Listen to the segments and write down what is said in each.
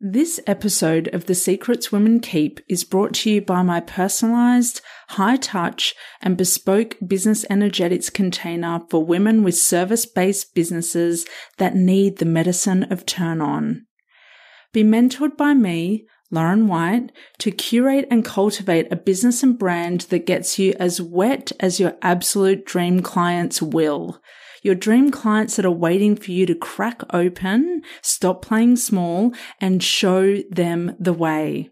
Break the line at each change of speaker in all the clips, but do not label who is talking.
This episode of The Secrets Women Keep is brought to you by my personalized, high touch, and bespoke business energetics container for women with service based businesses that need the medicine of turn on. Be mentored by me, Lauren White, to curate and cultivate a business and brand that gets you as wet as your absolute dream clients will your dream clients that are waiting for you to crack open, stop playing small, and show them the way.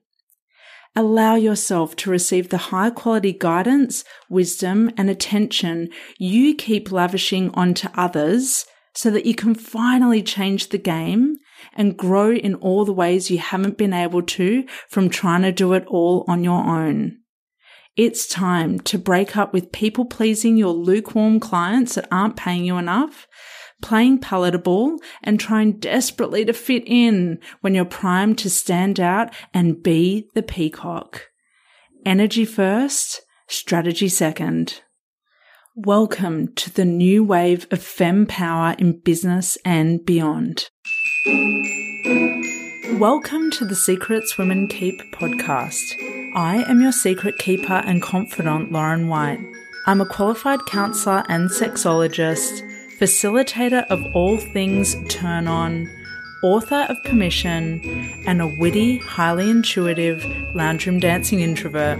Allow yourself to receive the high quality guidance, wisdom, and attention you keep lavishing onto others so that you can finally change the game and grow in all the ways you haven't been able to from trying to do it all on your own. It's time to break up with people pleasing your lukewarm clients that aren't paying you enough, playing palatable, and trying desperately to fit in when you're primed to stand out and be the peacock. Energy first, strategy second. Welcome to the new wave of fem power in business and beyond. Welcome to the Secrets Women Keep podcast. I am your secret keeper and confidant, Lauren White. I'm a qualified counselor and sexologist, facilitator of all things turn on, author of Permission, and a witty, highly intuitive lounge room dancing introvert.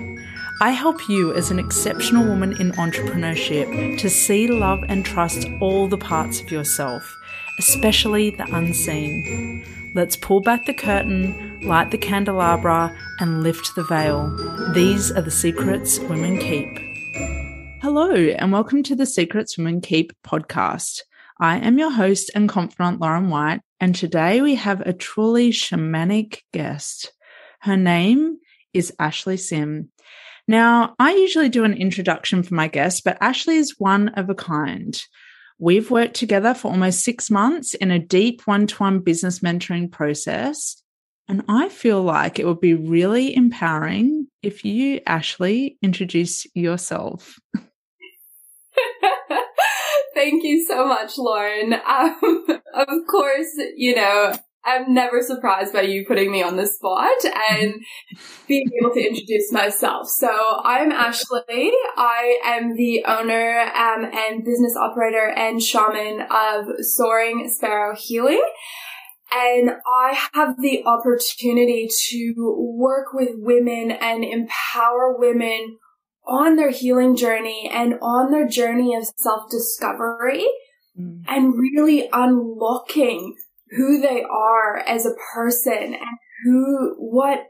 I help you as an exceptional woman in entrepreneurship to see, love, and trust all the parts of yourself, especially the unseen. Let's pull back the curtain, light the candelabra, and lift the veil. These are the secrets women keep. Hello, and welcome to the Secrets Women Keep podcast. I am your host and confidant, Lauren White, and today we have a truly shamanic guest. Her name is Ashley Sim. Now, I usually do an introduction for my guests, but Ashley is one of a kind. We've worked together for almost six months in a deep one to one business mentoring process. And I feel like it would be really empowering if you, Ashley, introduce yourself.
Thank you so much, Lauren. Um, of course, you know, I'm never surprised by you putting me on the spot and being able to introduce myself. So I'm Ashley. I am the owner um, and business operator and shaman of Soaring Sparrow Healing. And I have the opportunity to work with women and empower women on their healing journey and on their journey of self discovery mm. and really unlocking who they are as a person and who, what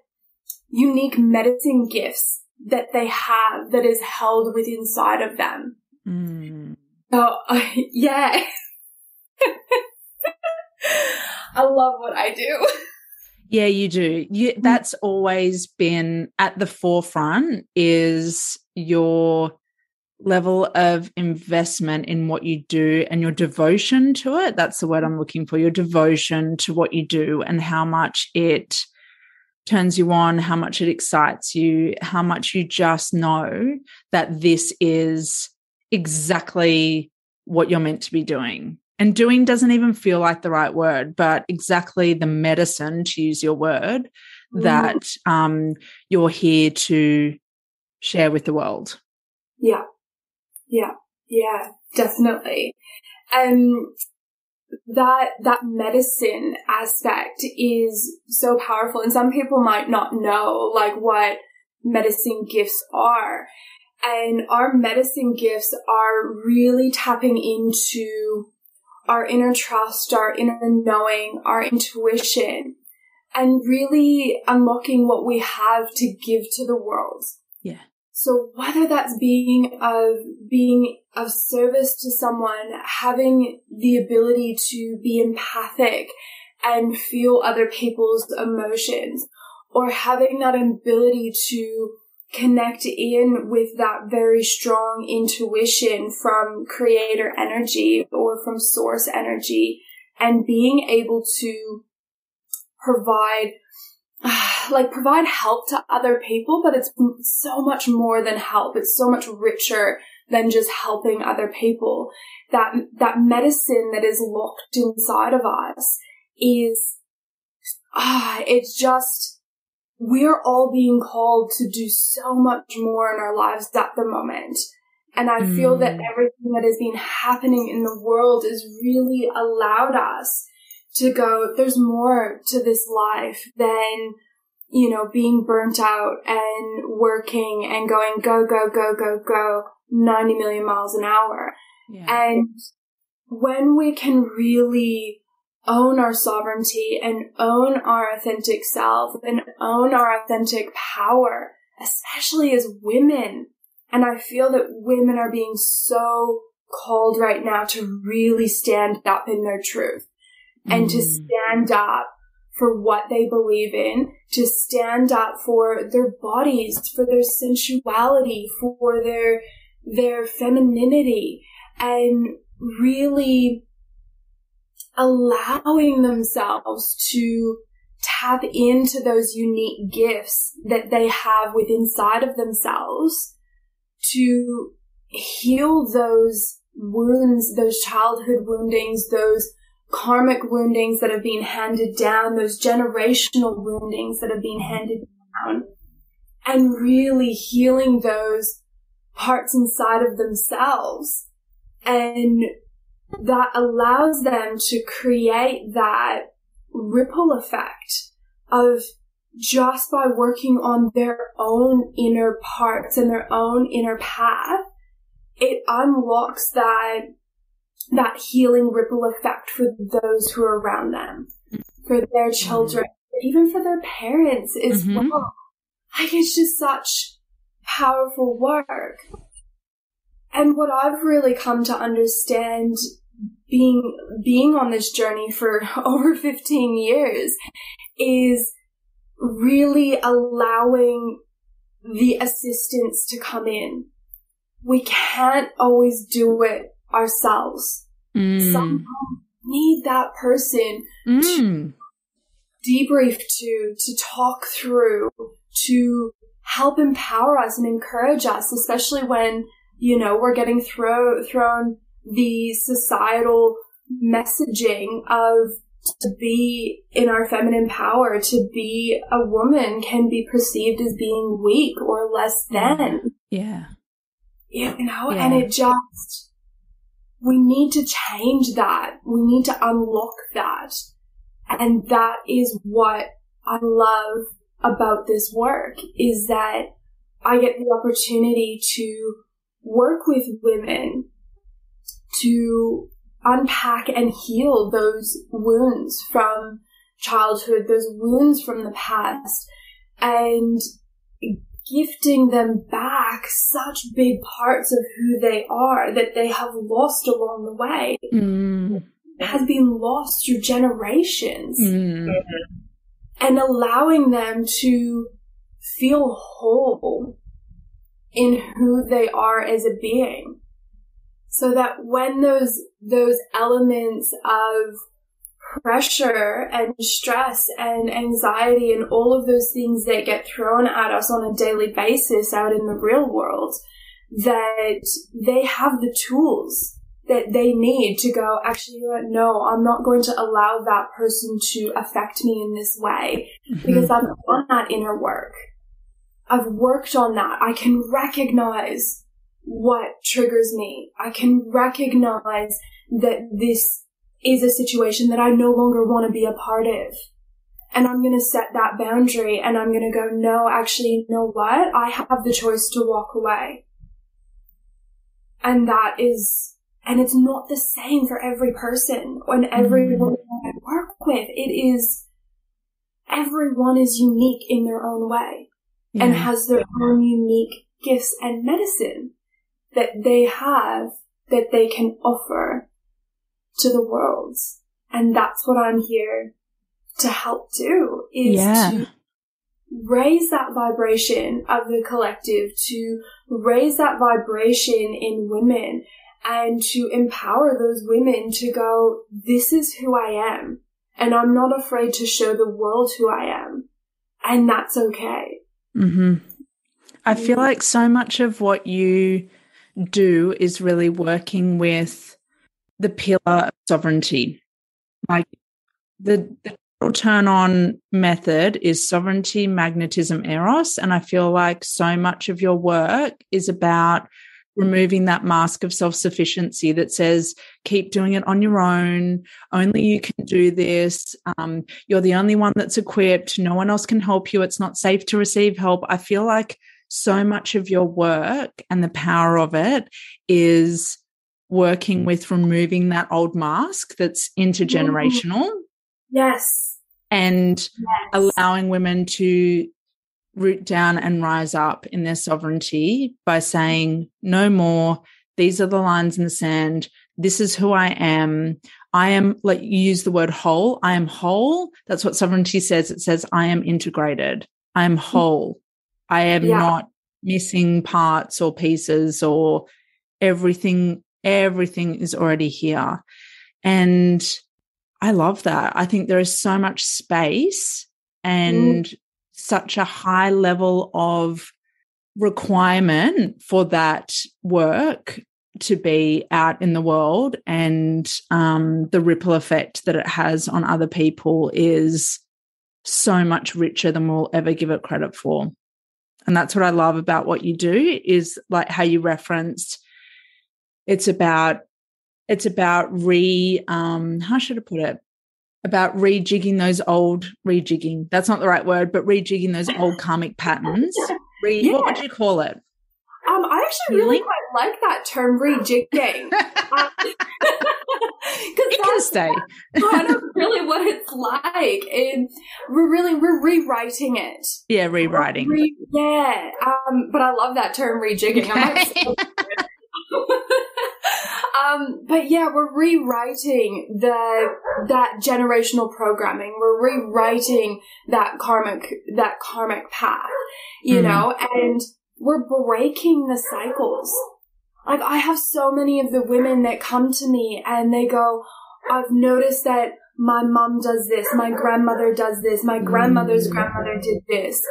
unique medicine gifts that they have that is held within inside of them. Mm. So, uh, yeah. I love what I do.
Yeah, you do. You, that's always been at the forefront is your level of investment in what you do and your devotion to it. That's the word I'm looking for your devotion to what you do and how much it turns you on, how much it excites you, how much you just know that this is exactly what you're meant to be doing. And doing doesn't even feel like the right word, but exactly the medicine, to use your word, mm. that um, you're here to share with the world.
Yeah. Yeah, yeah, definitely. Um, that, that medicine aspect is so powerful and some people might not know like what medicine gifts are. And our medicine gifts are really tapping into our inner trust, our inner knowing, our intuition, and really unlocking what we have to give to the world. So whether that's being of being of service to someone, having the ability to be empathic and feel other people's emotions, or having that ability to connect in with that very strong intuition from creator energy or from source energy and being able to provide like provide help to other people, but it's so much more than help. It's so much richer than just helping other people. That, that medicine that is locked inside of us is ah, it's just, we're all being called to do so much more in our lives at the moment. And I mm. feel that mm. everything that has been happening in the world has really allowed us to go, there's more to this life than, you know, being burnt out and working and going go, go, go, go, go 90 million miles an hour. Yeah. And when we can really own our sovereignty and own our authentic self and own our authentic power, especially as women. And I feel that women are being so called right now to really stand up in their truth and to mm. stand up for what they believe in, to stand up for their bodies, for their sensuality, for their, their femininity and really allowing themselves to tap into those unique gifts that they have within inside of themselves to heal those wounds, those childhood woundings, those karmic woundings that have been handed down, those generational woundings that have been handed down, and really healing those parts inside of themselves. And that allows them to create that ripple effect of just by working on their own inner parts and their own inner path, it unlocks that that healing ripple effect for those who are around them, for their mm-hmm. children, mm-hmm. even for their parents as mm-hmm. well. Like it's just such powerful work. And what I've really come to understand being being on this journey for over 15 years is really allowing the assistance to come in. We can't always do it ourselves. Mm. Sometimes need that person mm. to debrief to, to talk through, to help empower us and encourage us, especially when, you know, we're getting throw, thrown the societal messaging of to be in our feminine power, to be a woman can be perceived as being weak or less than.
Yeah.
You know, yeah. and it just, we need to change that. We need to unlock that. And that is what I love about this work is that I get the opportunity to work with women to unpack and heal those wounds from childhood, those wounds from the past, and gifting them back such big parts of who they are that they have lost along the way. Mm. Has been lost through generations. Mm. And allowing them to feel whole in who they are as a being so that when those those elements of pressure and stress and anxiety and all of those things that get thrown at us on a daily basis out in the real world that they have the tools that they need to go actually no i'm not going to allow that person to affect me in this way mm-hmm. because i've done that inner work i've worked on that i can recognize what triggers me. I can recognize that this is a situation that I no longer want to be a part of. And I'm going to set that boundary and I'm going to go, no, actually, you know what? I have the choice to walk away. And that is, and it's not the same for every person and everyone mm-hmm. I work with. It is, everyone is unique in their own way yeah. and has their own unique gifts and medicine that they have that they can offer to the world. And that's what I'm here to help do is yeah. to raise that vibration of the collective, to raise that vibration in women and to empower those women to go, this is who I am. And I'm not afraid to show the world who I am. And that's okay.
Mm-hmm. I feel like so much of what you do is really working with the pillar of sovereignty. Like the, the turn on method is sovereignty, magnetism, eros. And I feel like so much of your work is about removing that mask of self sufficiency that says, keep doing it on your own. Only you can do this. Um, you're the only one that's equipped. No one else can help you. It's not safe to receive help. I feel like so much of your work and the power of it is working mm. with removing that old mask that's intergenerational. Mm.
Yes.
And yes. allowing women to root down and rise up in their sovereignty by saying, no more. These are the lines in the sand. This is who I am. I am, like you use the word whole. I am whole. That's what sovereignty says. It says, I am integrated. I am mm. whole. I am yeah. not missing parts or pieces or everything. Everything is already here. And I love that. I think there is so much space and mm such a high level of requirement for that work to be out in the world and um, the ripple effect that it has on other people is so much richer than we'll ever give it credit for and that's what i love about what you do is like how you referenced it's about it's about re um how should i put it about rejigging those old rejigging. That's not the right word, but rejigging those old karmic patterns. Re, yeah. What would you call it?
Um, I actually really quite like that term rejigging. uh,
it can stay.
kind of really what it's like. And we're really we're rewriting it.
Yeah, rewriting. Re-
yeah. Um, but I love that term rejigging. Um, but yeah, we're rewriting the that generational programming. We're rewriting that karmic that karmic path, you mm-hmm. know, and we're breaking the cycles. Like I have so many of the women that come to me and they go, I've noticed that my mom does this, my grandmother does this, my grandmother's mm-hmm. grandmother did this,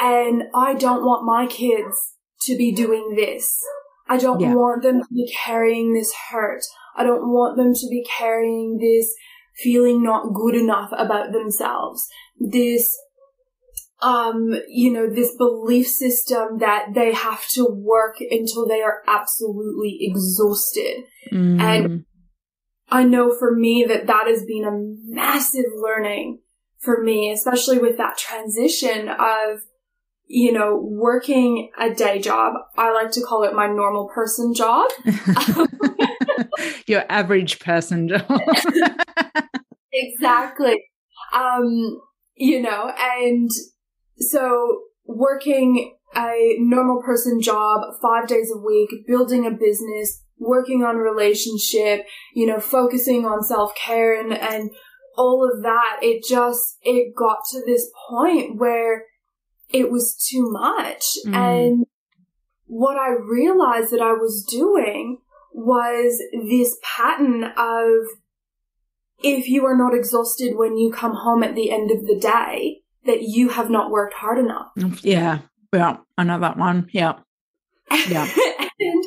and I don't want my kids to be doing this. I don't yeah. want them to be carrying this hurt. I don't want them to be carrying this feeling not good enough about themselves. This, um, you know, this belief system that they have to work until they are absolutely exhausted. Mm. And I know for me that that has been a massive learning for me, especially with that transition of you know, working a day job. I like to call it my normal person job.
Your average person job.
exactly. Um, you know, and so working a normal person job five days a week, building a business, working on relationship, you know, focusing on self care and, and all of that, it just, it got to this point where it was too much. Mm. And what I realized that I was doing was this pattern of if you are not exhausted when you come home at the end of the day, that you have not worked hard enough.
Yeah. Yeah. I know that one. Yeah.
Yeah. and,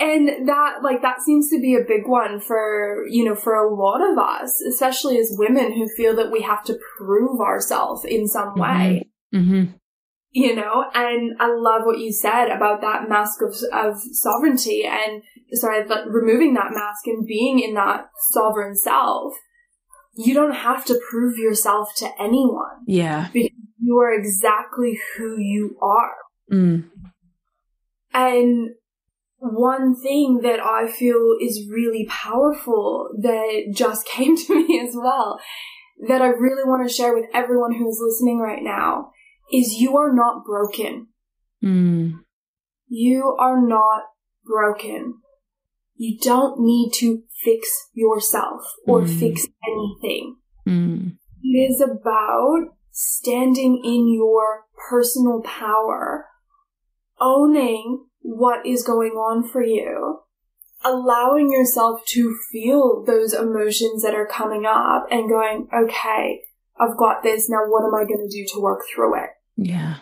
and that, like, that seems to be a big one for, you know, for a lot of us, especially as women who feel that we have to prove ourselves in some way. Mm-hmm. You know, and I love what you said about that mask of, of sovereignty and sorry, that removing that mask and being in that sovereign self. You don't have to prove yourself to anyone.
Yeah.
Because you are exactly who you are. Mm. And one thing that I feel is really powerful that just came to me as well, that I really want to share with everyone who's listening right now is you are not broken. Mm. You are not broken. You don't need to fix yourself or mm. fix anything. Mm. It is about standing in your personal power, owning what is going on for you, allowing yourself to feel those emotions that are coming up and going, okay, I've got this. Now what am I going to do to work through it?
Yeah.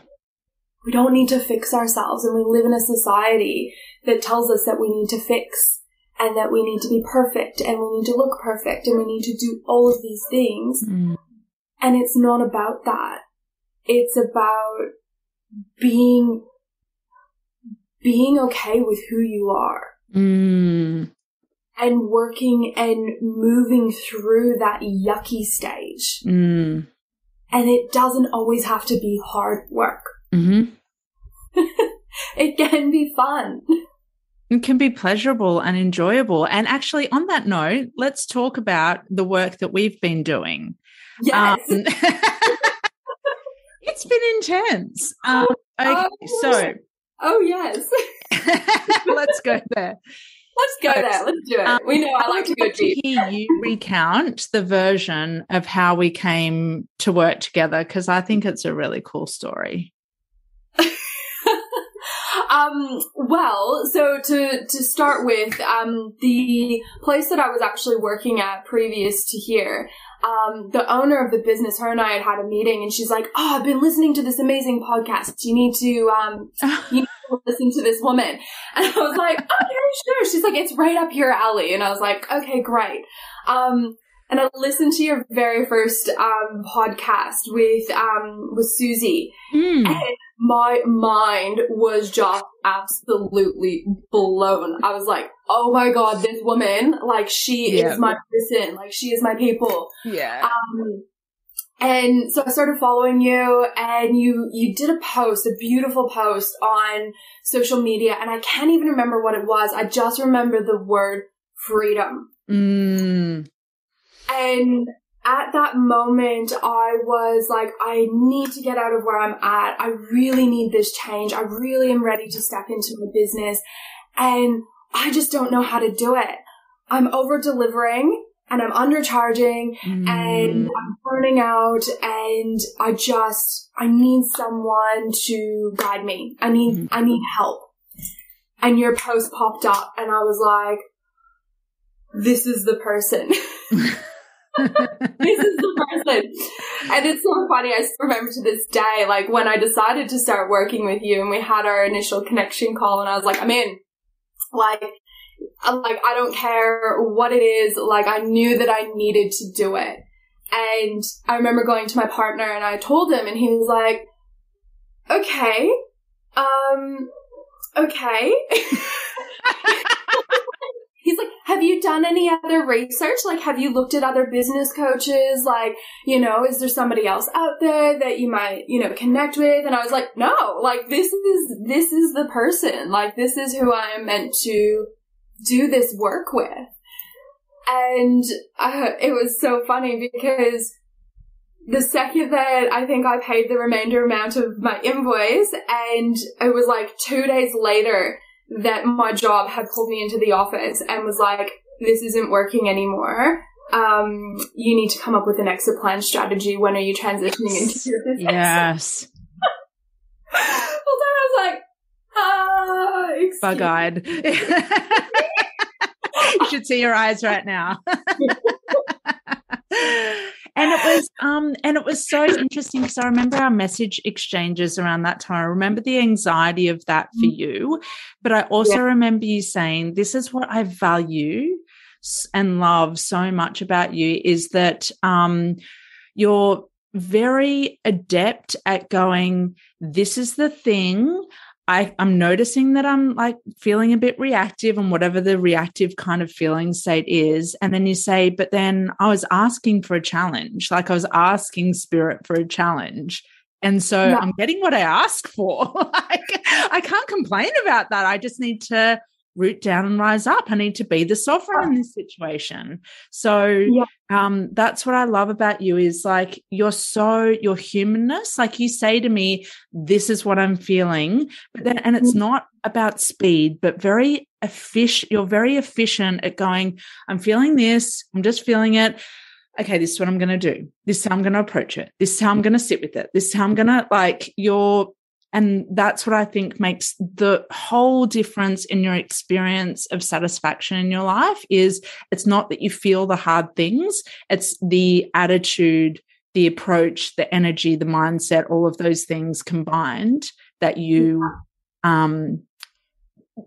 We don't need to fix ourselves. And we live in a society that tells us that we need to fix and that we need to be perfect and we need to look perfect and we need to do all of these things. Mm. And it's not about that. It's about being, being okay with who you are.
Mm.
And working and moving through that yucky stage.
Mm.
And it doesn't always have to be hard work.
hmm
it can be fun.
It can be pleasurable and enjoyable. And actually, on that note, let's talk about the work that we've been doing.
Yes.
Um, it's been intense. Um, okay,
Oh,
so
oh, yes.
let's go there.
Let's go there. Let's do it.
Um,
we know I like to go deep.
hear you recount the version of how we came to work together because I think it's a really cool story.
um, well, so to to start with, um, the place that I was actually working at previous to here, um, the owner of the business, her and I had had a meeting, and she's like, "Oh, I've been listening to this amazing podcast. You need to um, you need to listen to this woman." And I was like, "Okay, sure." She's like, "It's right up your alley," and I was like, "Okay, great." Um, and I listened to your very first um, podcast with um, with Susie,
Mm.
and my mind was just absolutely blown. I was like, oh my god, this woman, like, she
Yeah.
is my person, like, she is my people.
Yeah.
Um, and so I started following you, and you you did a post, a beautiful post on social media, and I can't even remember what it was. I just remember the word freedom.
Mm.
And at that moment, I was like, I need to get out of where I'm at. I really need this change. I really am ready to step into my business. And I just don't know how to do it. I'm over delivering and I'm undercharging and
Mm.
I'm burning out and I just, I need someone to guide me. I need,
Mhm.
I need help. And your post popped up and I was like, this is the person. this is the person. And it's so funny. I remember to this day, like when I decided to start working with you and we had our initial connection call and I was like, I'm in. Like, I'm like, I don't care what it is. Like, I knew that I needed to do it. And I remember going to my partner and I told him and he was like, okay, um, okay. Have you done any other research? Like, have you looked at other business coaches? Like, you know, is there somebody else out there that you might, you know, connect with? And I was like, no, like, this is, this is the person. Like, this is who I am meant to do this work with. And uh, it was so funny because the second that I think I paid the remainder amount of my invoice and it was like two days later that my job had pulled me into the office and was like, this isn't working anymore. Um, you need to come up with an exit plan strategy. When are you transitioning into your business?
Yes.
Well, then I was like, ah, excuse
Bug eyed. you should see your eyes right now. and it was um and it was so interesting because I remember our message exchanges around that time. I remember the anxiety of that for you, but I also
Yeah.
remember you saying, This is what I value and love so much about you is that um you're very adept at going, This is the thing. I, I'm noticing that I'm like feeling a bit reactive and whatever the reactive kind of feeling state is. And then you say, but then I was asking for a challenge. Like I was asking spirit for a challenge. And so
Yeah.
I'm getting what I ask for. like, I can't complain about that. I just need to root down and rise up. I need to be the sovereign in this situation. So
Yeah.
um that's what I love about you is like you're so your humanness. Like you say to me, this is what I'm feeling. But then and it's not about speed, but very efficient. You're very efficient at going, I'm feeling this, I'm just feeling it. Okay, this is what I'm gonna do. This is how I'm gonna approach it. This is how I'm gonna sit with it. This is how I'm gonna like you're and that's what I think makes the whole difference in your experience of satisfaction in your life is it's not that you feel the hard things, it's the attitude, the approach, the energy, the mindset, all of those things combined that you um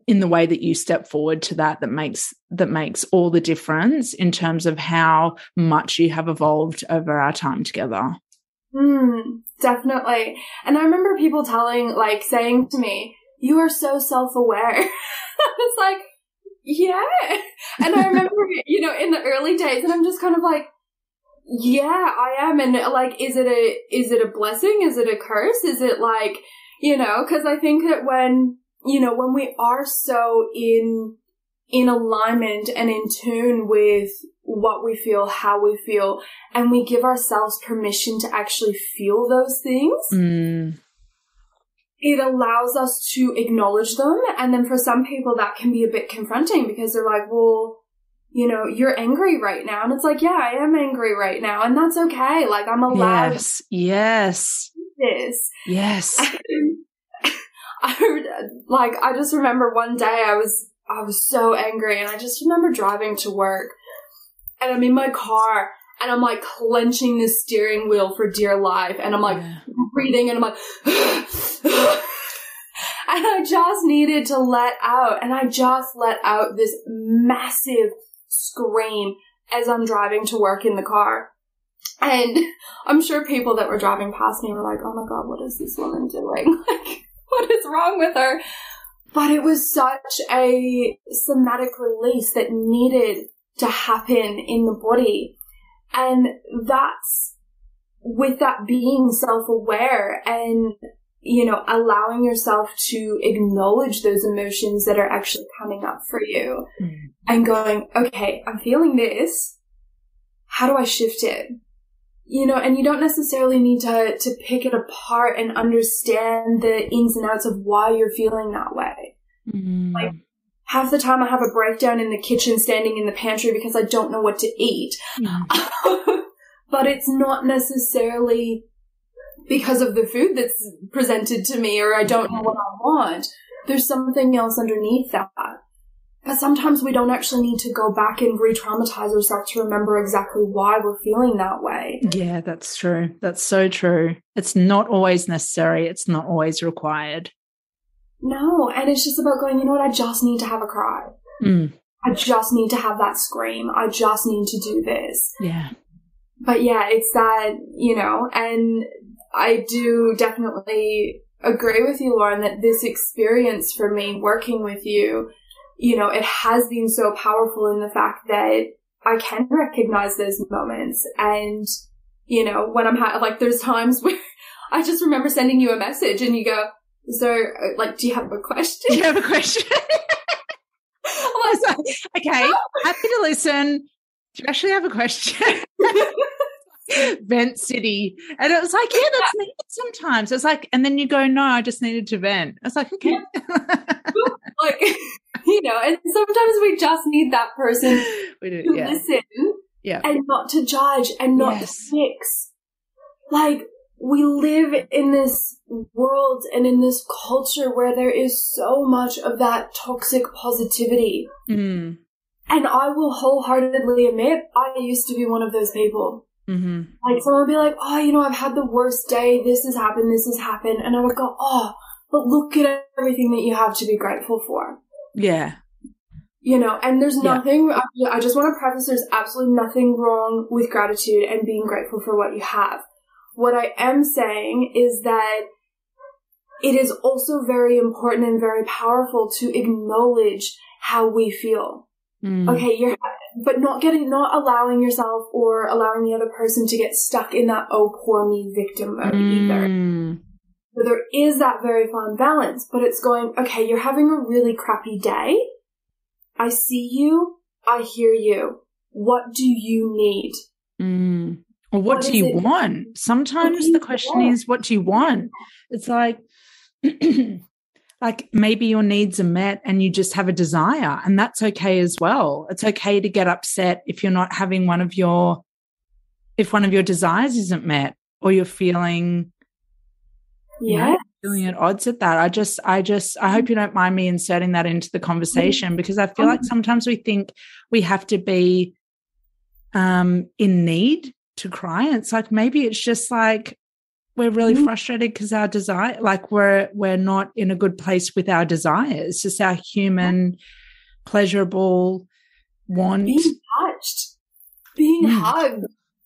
in the way that you step forward to that that makes that makes all the difference in terms of how much you have evolved over our time together.
Mm, definitely. And I remember people telling, like, saying to me, you are so self-aware. it's like, yeah. And I remember, you know, in the early days, and I'm just kind of like, yeah, I am. And like, is it a, is it a blessing? Is it a curse? Is it like, you know, cause I think that when, you know, when we are so in, in alignment and in tune with what we feel, how we feel, and we give ourselves permission to actually feel those things,
Mm.
it allows us to acknowledge them. And then for some people, that can be a bit confronting because they're like, well, you know, you're angry right now. And it's like, yeah, I am angry right now. And that's okay. Like, I'm allowed
Yes. Yes.
this.
Yes.
I like, I just remember one day I was, I was so angry and I just remember driving to work and I'm in my car and I'm like clenching the steering wheel for dear life and I'm like
Yeah.
breathing and I'm like, and I just needed to let out and I just let out this massive scream as I'm driving to work in the car. And I'm sure people that were driving past me were like, oh my god, what is this woman doing? Like, what is wrong with her? But it was such a somatic release that needed to happen in the body. And that's with that being self aware and, you know, allowing yourself to acknowledge those emotions that are actually coming up for you
Mm.
and going, okay, I'm feeling this. How do I shift it? You know, and you don't necessarily need to, to pick it apart and understand the ins and outs of why you're feeling that way.
Mm.
Like- Half the time I have a breakdown in the kitchen standing in the pantry because I don't know what to eat.
Mm.
but it's not necessarily because of the food that's presented to me or I don't know what I want. There's something else underneath that. But sometimes we don't actually need to go back and re-traumatize ourselves to remember exactly why we're feeling that way.
Yeah, that's true. That's so true. It's not always necessary. It's not always required.
No, and it's just about going, you know what, I just need to have a cry.
Mm.
I just need to have that scream. I just need to do this.
Yeah.
But yeah, it's that, you know, and I do definitely agree with you, Lauren, that this experience for me working with you, you know, it has been so powerful in the fact that I can recognize those moments. And, you know, when I'm ha- like, there's times where I just remember sending you a message and you go, so, uh, like, do you have a question?
Do you have a question? Like, okay, happy to listen. Do you actually have a question? vent city. And it was like, yeah, that's needed sometimes. It's like, and then you go, no, I just needed to vent. I was like, okay.
like, you know, and sometimes we just need that person
we do,
to
yeah.
listen
Yeah.
and not to judge and not
Yes.
to fix. Like, we live in this world and in this culture where there is so much of that toxic positivity.
Mm.
And I will wholeheartedly admit, I used to be one of those people.
hmm
Like, someone would be like, oh, you know, I've had the worst day, this has happened, this has happened. And I would go, oh, but look at everything that you have to be grateful for.
Yeah.
You know, and there's nothing, I, I just want to preface there's absolutely nothing wrong with gratitude and being grateful for what you have. What I am saying is that it is also very important and very powerful to acknowledge how we feel.
Mm.
Okay, you're, but not getting, not allowing yourself or allowing the other person to get stuck in that, oh, poor me victim mode either. So there is that very fine balance, but it's going, okay, you're having a really crappy day. I see you. I hear you. What do you need?
Mm. Or what,
What
do you
it-
want? Sometimes
do
the question
want?
is, what do you want? It's like, like maybe your needs are met and you just have a desire, and that's okay as well. It's okay to get upset if you're not having one of your, if one of your desires isn't met, or you're feeling you know,
Yeah.
feeling at odds at that. I just, I just, I hope you don't mind me inserting that into the conversation because I feel like sometimes we think we have to be um, in need to cry. And it's like maybe it's just like we're really
Mm.
frustrated because our desire, like we're we're not in a good place with our desires, just our human, pleasurable want.
Being touched, being
Mm.
hugged,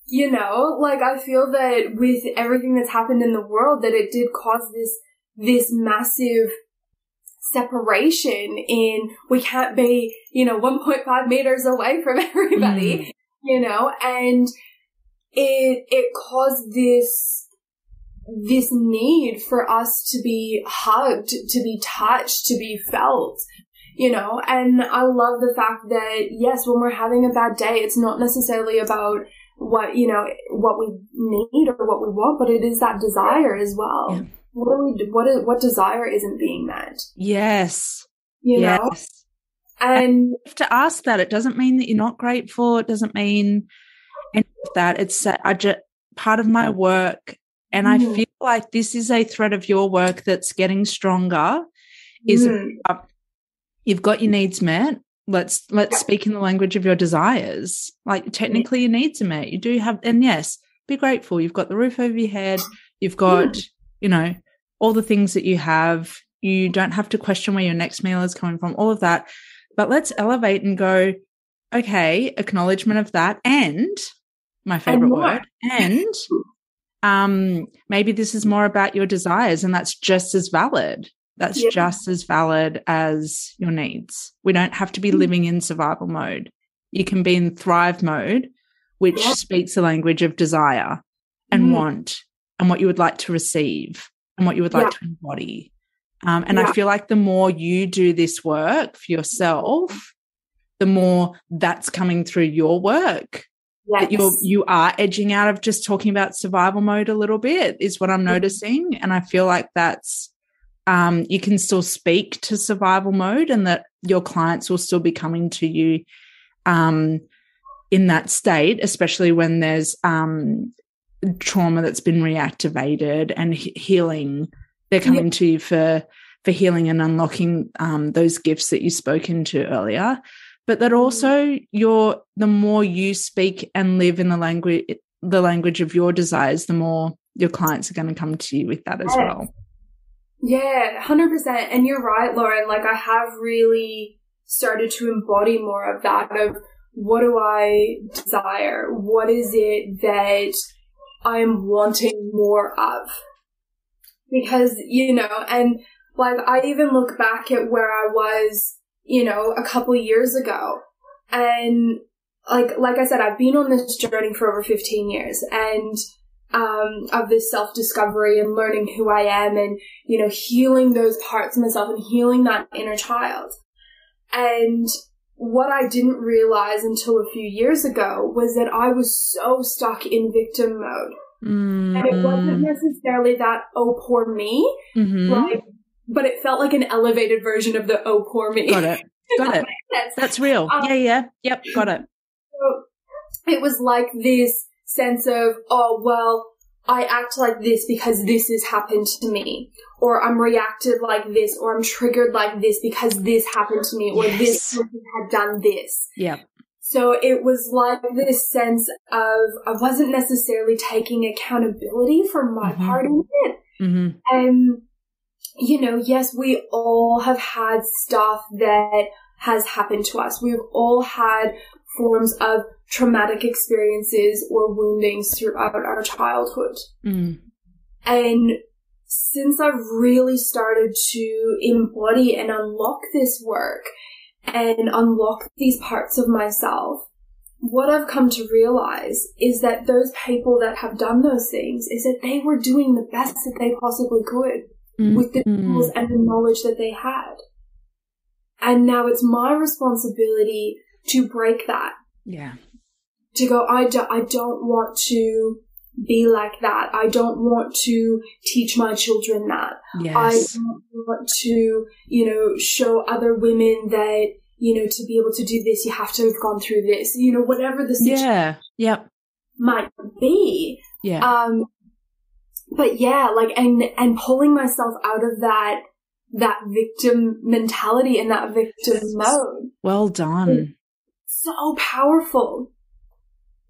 you know, like I feel that with everything that's happened in the world, that it did cause this, this massive separation in we can't be, you know, 1.5 meters away from everybody, mm. you know, and it, it caused this, this need for us to be hugged, to be touched, to be felt, you know, and I love the fact that yes, when we're having a bad day, it's not necessarily about what, you know, what we need or what we want, but it is that desire as well. Yeah. What do we, what is, what desire isn't being met?
Yes.
You yes. know? And
to ask that, it doesn't mean that you're not grateful. It doesn't mean any of that. It's I just, part of my work. And mm. I feel like this is a thread of your work that's getting stronger is mm. you've got your needs met let's let's yeah. speak in the language of your desires. Like technically your needs are met you do have and yes be grateful. You've got the roof over your head. You've got mm. you know all the things that you have. You don't have to question where your next meal is coming from all of that. But let's elevate and go okay acknowledgement of that and my favorite and word and um maybe this is more about your desires and that's just as valid that's yeah. just as valid as your needs. We don't have to be mm. living in survival mode. You can be in thrive mode, which yeah. speaks the language of desire and mm. want and what you would like to receive and what you would like yeah. to embody. Um, and I feel like the more you do this work for yourself, the more that's coming through your work. Yes. That you're you are edging out of just talking about survival mode a little bit is what I'm noticing. And I feel like that's um, you can still speak to survival mode and that your clients will still be coming to you um, in that state, especially when there's um, trauma that's been reactivated and he- healing. They're coming yeah. to you for for healing and unlocking um, those gifts that you spoke into earlier. But that mm-hmm. also your the more you speak and live in the language the language of your desires, the more your clients are going to come to you with that as well.
Yeah, 100%. And you're right, Lauren. Like, I have really started to embody more of that of what do I desire? What is it that I'm wanting more of? Because, you know, and like, I even look back at where I was, you know, a couple years ago and like, like I said, I've been on this journey for over 15 years and um, of this self discovery and learning who I am and, you know, healing those parts of myself and healing that inner child. And what I didn't realize until a few years ago was that I was so stuck in victim mode. Mm-hmm. And it wasn't necessarily that, oh, poor me, mm-hmm. like, but it felt like an elevated version of the, oh, poor me.
Got it. Got it. That's real. Um, yeah, yeah. Yep. Got it.
So it was like this sense of, oh, well, I act like this because this has happened to me, or I'm reacted like this, or I'm triggered like this because this happened to me, or yes. this person had done this.
Yeah.
So it was like this sense of I wasn't necessarily taking accountability for my mm-hmm. part in it. Mm-hmm. And, you know, yes, we all have had stuff that has happened to us. We've all had forms of traumatic experiences or woundings throughout our childhood. Mm. And since I've really started to embody and unlock this work and unlock these parts of myself, what I've come to realize is that those people that have done those things is that they were doing the best that they possibly could mm-hmm. with the tools and the knowledge that they had. And now it's my responsibility to break that.
Yeah
to go, I, do, I don't want to be like that. I don't want to teach my children that. Yes. I don't want to, you know, show other women that, you know, to be able to do this, you have to have gone through this, you know, whatever the situation
yeah. Yep.
might be.
Yeah.
Um, but yeah, like, and, and pulling myself out of that, that victim mentality and that victim mode.
Well done.
So powerful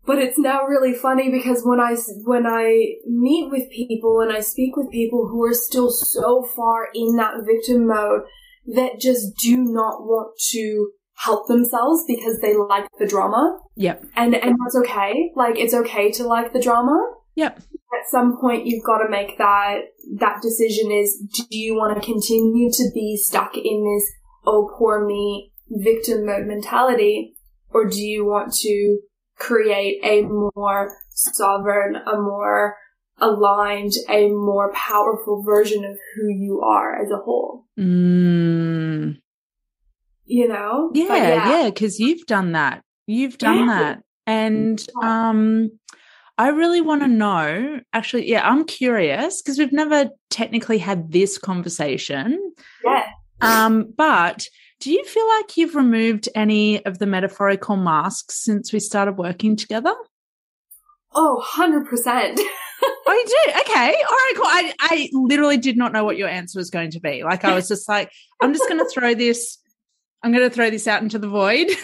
but it's now really funny because when I when I meet with people and I speak with people who are still so far in that victim mode that just do not want to help themselves because they like the drama.
Yep.
And and that's okay. Like it's okay to like the drama.
Yep.
At some point you've got to make that that decision is do you want to continue to be stuck in this oh poor me victim mode mentality or do you want to create a more sovereign, a more aligned, a more powerful version of who you are as a whole?
Mm.
You know?
Yeah, yeah, because yeah, you've done that. You've done yeah. that. And um I really want to know actually, yeah, I'm curious because we've never technically had this conversation.
Yeah.
Um, but do you feel like you've removed any of the metaphorical masks since we started working together?
Oh, 100%.
oh, you do? Okay. All right, cool. I, I literally did not know what your answer was going to be. Like, I was just like, I'm just going to throw this, I'm going to throw this out into the void. yeah.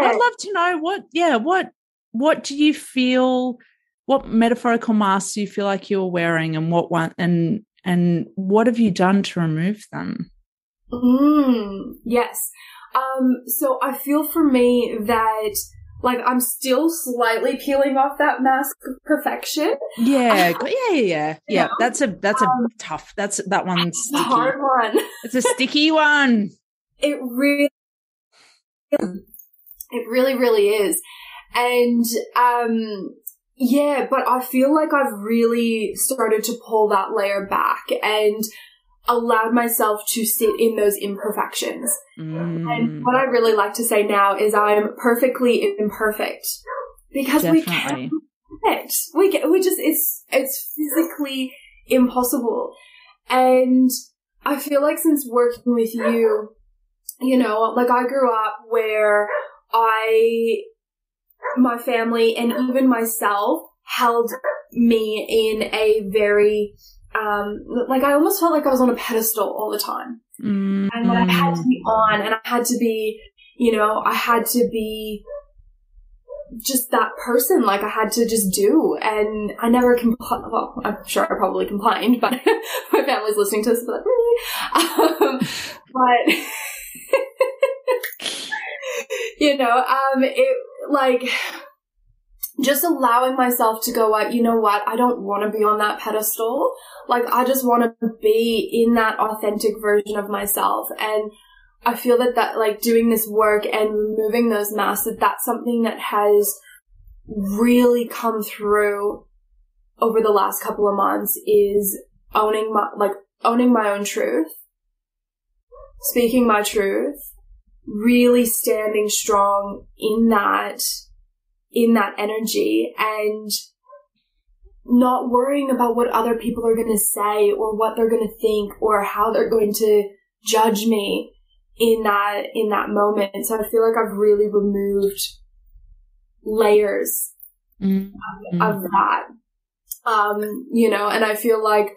I'd love to know what, yeah, what, what do you feel, what metaphorical masks do you feel like you're wearing and what one, and, and what have you done to remove them?
Mm, yes. Um, so I feel for me that like I'm still slightly peeling off that mask of perfection.
Yeah, yeah, yeah, yeah. yeah that's a that's a um, tough. That's that one's sticky.
hard one.
It's a sticky one.
It really, it really, really is, and um, yeah. But I feel like I've really started to pull that layer back and allowed myself to sit in those imperfections. Mm. And what I really like to say now is I'm perfectly imperfect because Definitely. we can't perfect. We get, we just, it's, it's physically impossible. And I feel like since working with you, you know, like I grew up where I, my family and even myself held me in a very um, like I almost felt like I was on a pedestal all the time. Mm-hmm. And I had to be on and I had to be, you know, I had to be just that person. Like I had to just do. And I never complained. Well, I'm sure I probably complained, but my family's listening to this, but, um, but you know, um, it like, just allowing myself to go like, you know what, I don't want to be on that pedestal. Like, I just want to be in that authentic version of myself. And I feel that that, like, doing this work and removing those masks, that that's something that has really come through over the last couple of months is owning my, like, owning my own truth, speaking my truth, really standing strong in that in that energy and not worrying about what other people are going to say or what they're going to think or how they're going to judge me in that in that moment. So i feel like i've really removed layers mm-hmm. of, of that. Um you know and i feel like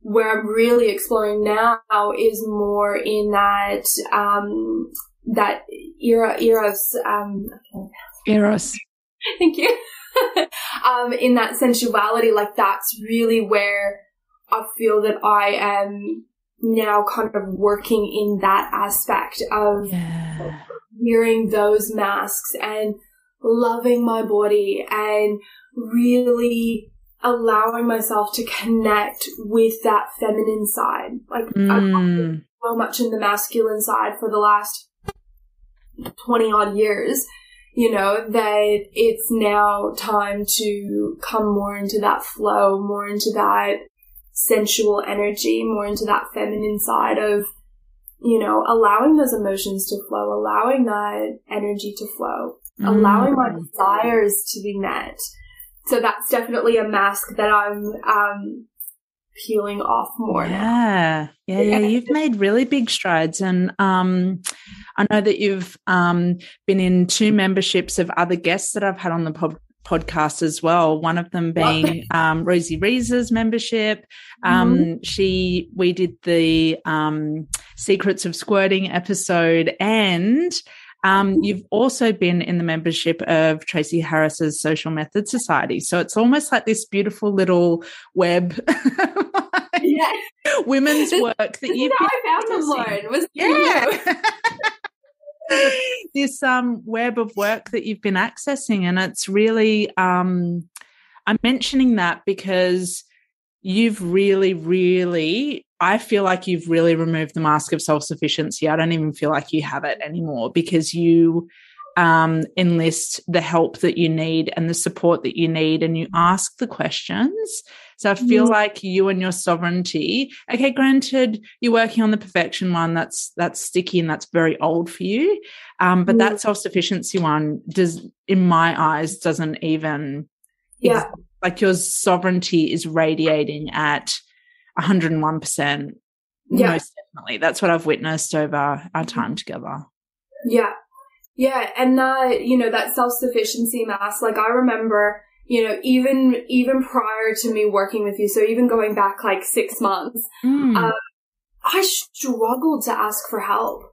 where i'm really exploring now is more in that um that era eros um
eros
Thank you. um, in that sensuality, like that's really where I feel that I am now kind of working in that aspect of yeah. wearing those masks and loving my body and really allowing myself to connect with that feminine side. Like mm. I've so much in the masculine side for the last 20 odd years you know, that it's now time to come more into that flow, more into that sensual energy, more into that feminine side of, you know, allowing those emotions to flow, allowing that energy to flow, mm. allowing my desires to be met. So that's definitely a mask that I'm um, peeling off more
yeah. now. Yeah, yeah, You've made really big strides. And um, I know that you've um, been in two memberships of other guests that I've had on the pod- podcast as well. One of them being um, Rosie Reese's membership. Um, mm-hmm. She, we did the um, Secrets of Squirting episode and um, you've also been in the membership of Tracy Harris's Social Method Society. So it's almost like this beautiful little web yeah. women's work that you've
I found them, Lauren. Was yeah.
this um web of work that you've been accessing and it's really um I'm mentioning that because you've really really I feel like you've really removed the mask of self-sufficiency. I don't even feel like you have it anymore because you um, enlist the help that you need and the support that you need and you ask the questions. So I feel mm. like you and your sovereignty, okay, granted, you're working on the perfection one, that's that's sticky and that's very old for you. Um, but mm. that self-sufficiency one does in my eyes doesn't even
yeah.
like your sovereignty is radiating at 101%. Yeah. Most definitely. That's what I've witnessed over our time together.
Yeah. Yeah, and uh, you know that self sufficiency mask. Like I remember, you know, even even prior to me working with you, so even going back like six months, mm. uh, I struggled to ask for help.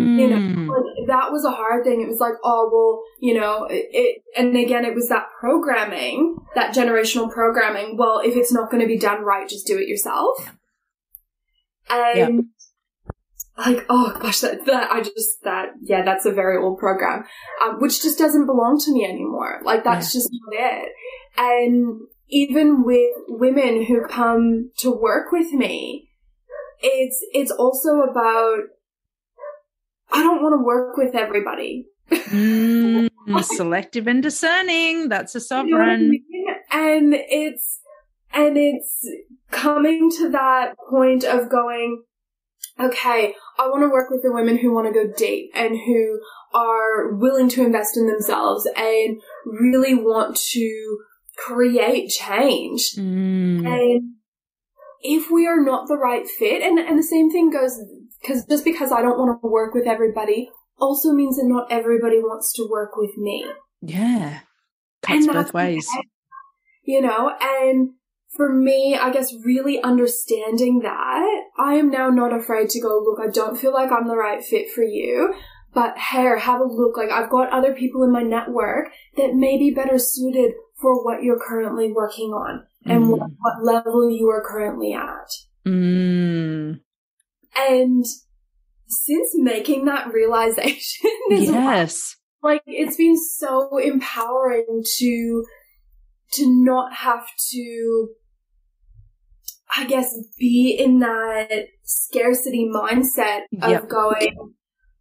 You know, mm. like, that was a hard thing. It was like, oh well, you know, it, it. And again, it was that programming, that generational programming. Well, if it's not going to be done right, just do it yourself. And like, oh gosh, that, that, I just, that, yeah, that's a very old program, um, which just doesn't belong to me anymore. Like, that's yeah. just not it. And even with women who come to work with me, it's, it's also about, I don't want to work with everybody.
mm, selective and discerning. That's a sovereign.
You know I mean? And it's, and it's coming to that point of going, okay, I want to work with the women who want to go deep and who are willing to invest in themselves and really want to create change.
Mm.
And if we are not the right fit, and, and the same thing goes, because just because I don't want to work with everybody also means that not everybody wants to work with me.
Yeah. Cuts both ways.
You know, and for me, I guess really understanding that, I am now not afraid to go, look, I don't feel like I'm the right fit for you, but here, have a look. Like, I've got other people in my network that may be better suited for what you're currently working on and mm. what, what, level you are currently at.
Mm.
And since making that realization,
yes.
like, it's been so empowering to to not have to I guess, be in that scarcity mindset of yep. going,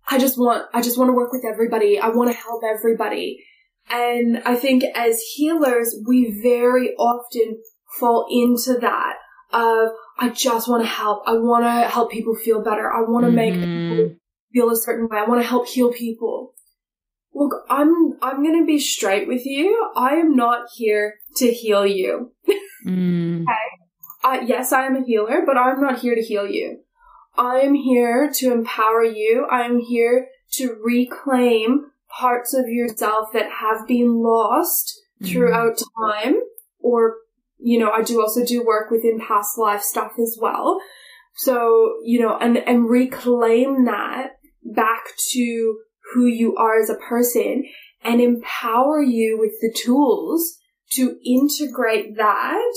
I just want, I just want to work with everybody. I want to help everybody. And I think as healers, we very often fall into that of, I just want to help. I want to help people feel better. I want to mm-hmm. make people feel a certain way. I want to help heal people. Look, I'm, I'm going to be straight with you. I am not here to heal you.
Mm.
okay uh, yes, I am a healer, but I'm not here to heal you. I am here to empower you. I am here to reclaim parts of yourself that have been lost mm-hmm. throughout time or you know, I do also do work within past life stuff as well. So, you know, and, and reclaim that back to who you are as a person and empower you with the tools to integrate that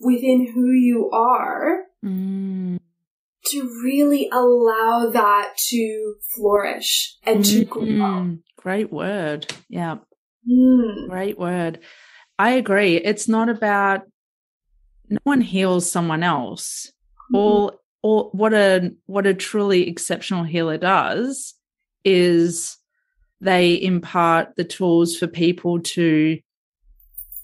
within who you are
mm.
to really allow that to flourish and to mm-hmm. grow.
Great word. Yeah.
Mm.
Great word. I agree. It's not about no one heals someone else. Mm-hmm. All all what a what a truly exceptional healer does is they impart the tools for people to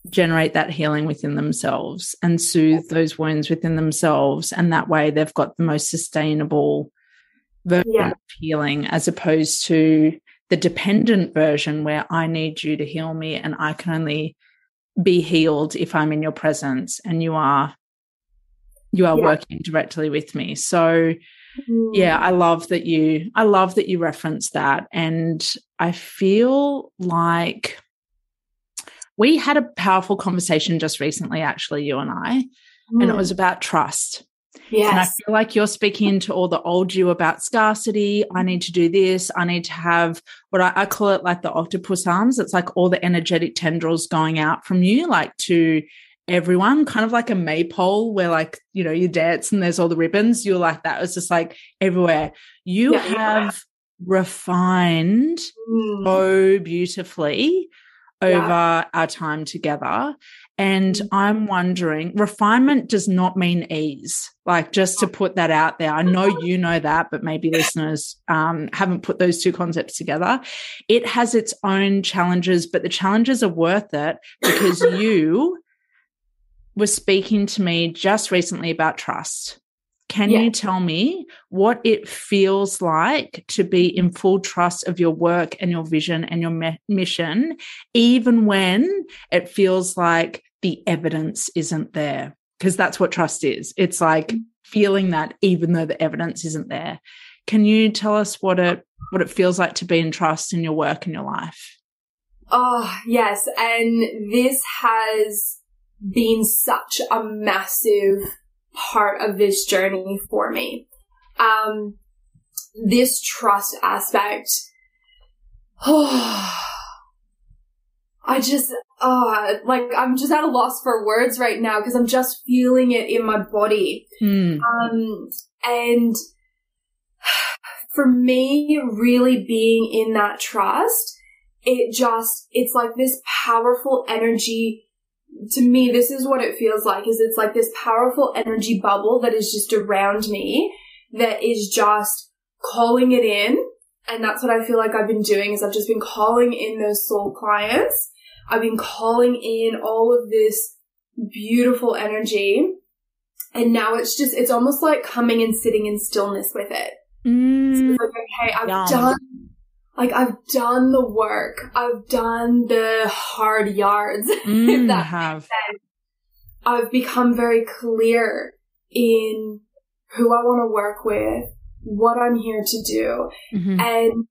generate that healing within themselves and soothe those wounds within themselves. And that way they've got the most sustainable version yeah. of healing as opposed to the dependent version where I need you to heal me and I can only be healed if I'm in your presence and you are you are yeah. working directly with me. So mm. yeah, I love that you I love that you reference that and I feel like we had a powerful conversation just recently, actually, you and I, mm. and it mm. was about trust.
Yes.
And I feel like you're speaking to all the old you about scarcity. I need to do this. I need to have what I, I, call it like the octopus arms. It's like all the energetic tendrils going out from you, like to everyone, kind of like a maypole where like, you know, you dance and there's all the ribbons. You're like that. It's just like everywhere. You yeah, have refined mm. so beautifully over yeah. our time together. And. I'm wondering, refinement does not mean ease. Like, just to put that out there, I know you know that, but maybe listeners um, haven't put those two concepts together. It has its own challenges, but the challenges are worth it because you were speaking to me just recently about trust. Can yeah. you tell me what it feels like to be in full trust of your work and your vision and your me- mission, even when it feels like the evidence isn't there? Because that's what trust is. It's like feeling that even though the evidence isn't there. Can you tell us what it what it feels like to be in trust in your work and your life?
Oh, yes. And this has been such a massive part of this journey for me. Um, this trust aspect, oh, I just, uh, like, I'm just at a loss for words right now because I'm just feeling it in my body. Mm. Um, and for me, really being in that trust, it just, it's like this powerful energy to me, this is what it feels like is it's like this powerful energy bubble that is just around me that is just calling it in. And that's what I feel like I've been doing is I've just been calling in those soul clients. I've been calling in all of this beautiful energy. And now it's just, it's almost like coming and sitting in stillness with it. Mm. So like, okay, I've done like I've done the work. I've done the hard yards.
Mm, if that have.
I've become very clear in who I want to work with, what I'm here to do. Mm-hmm. And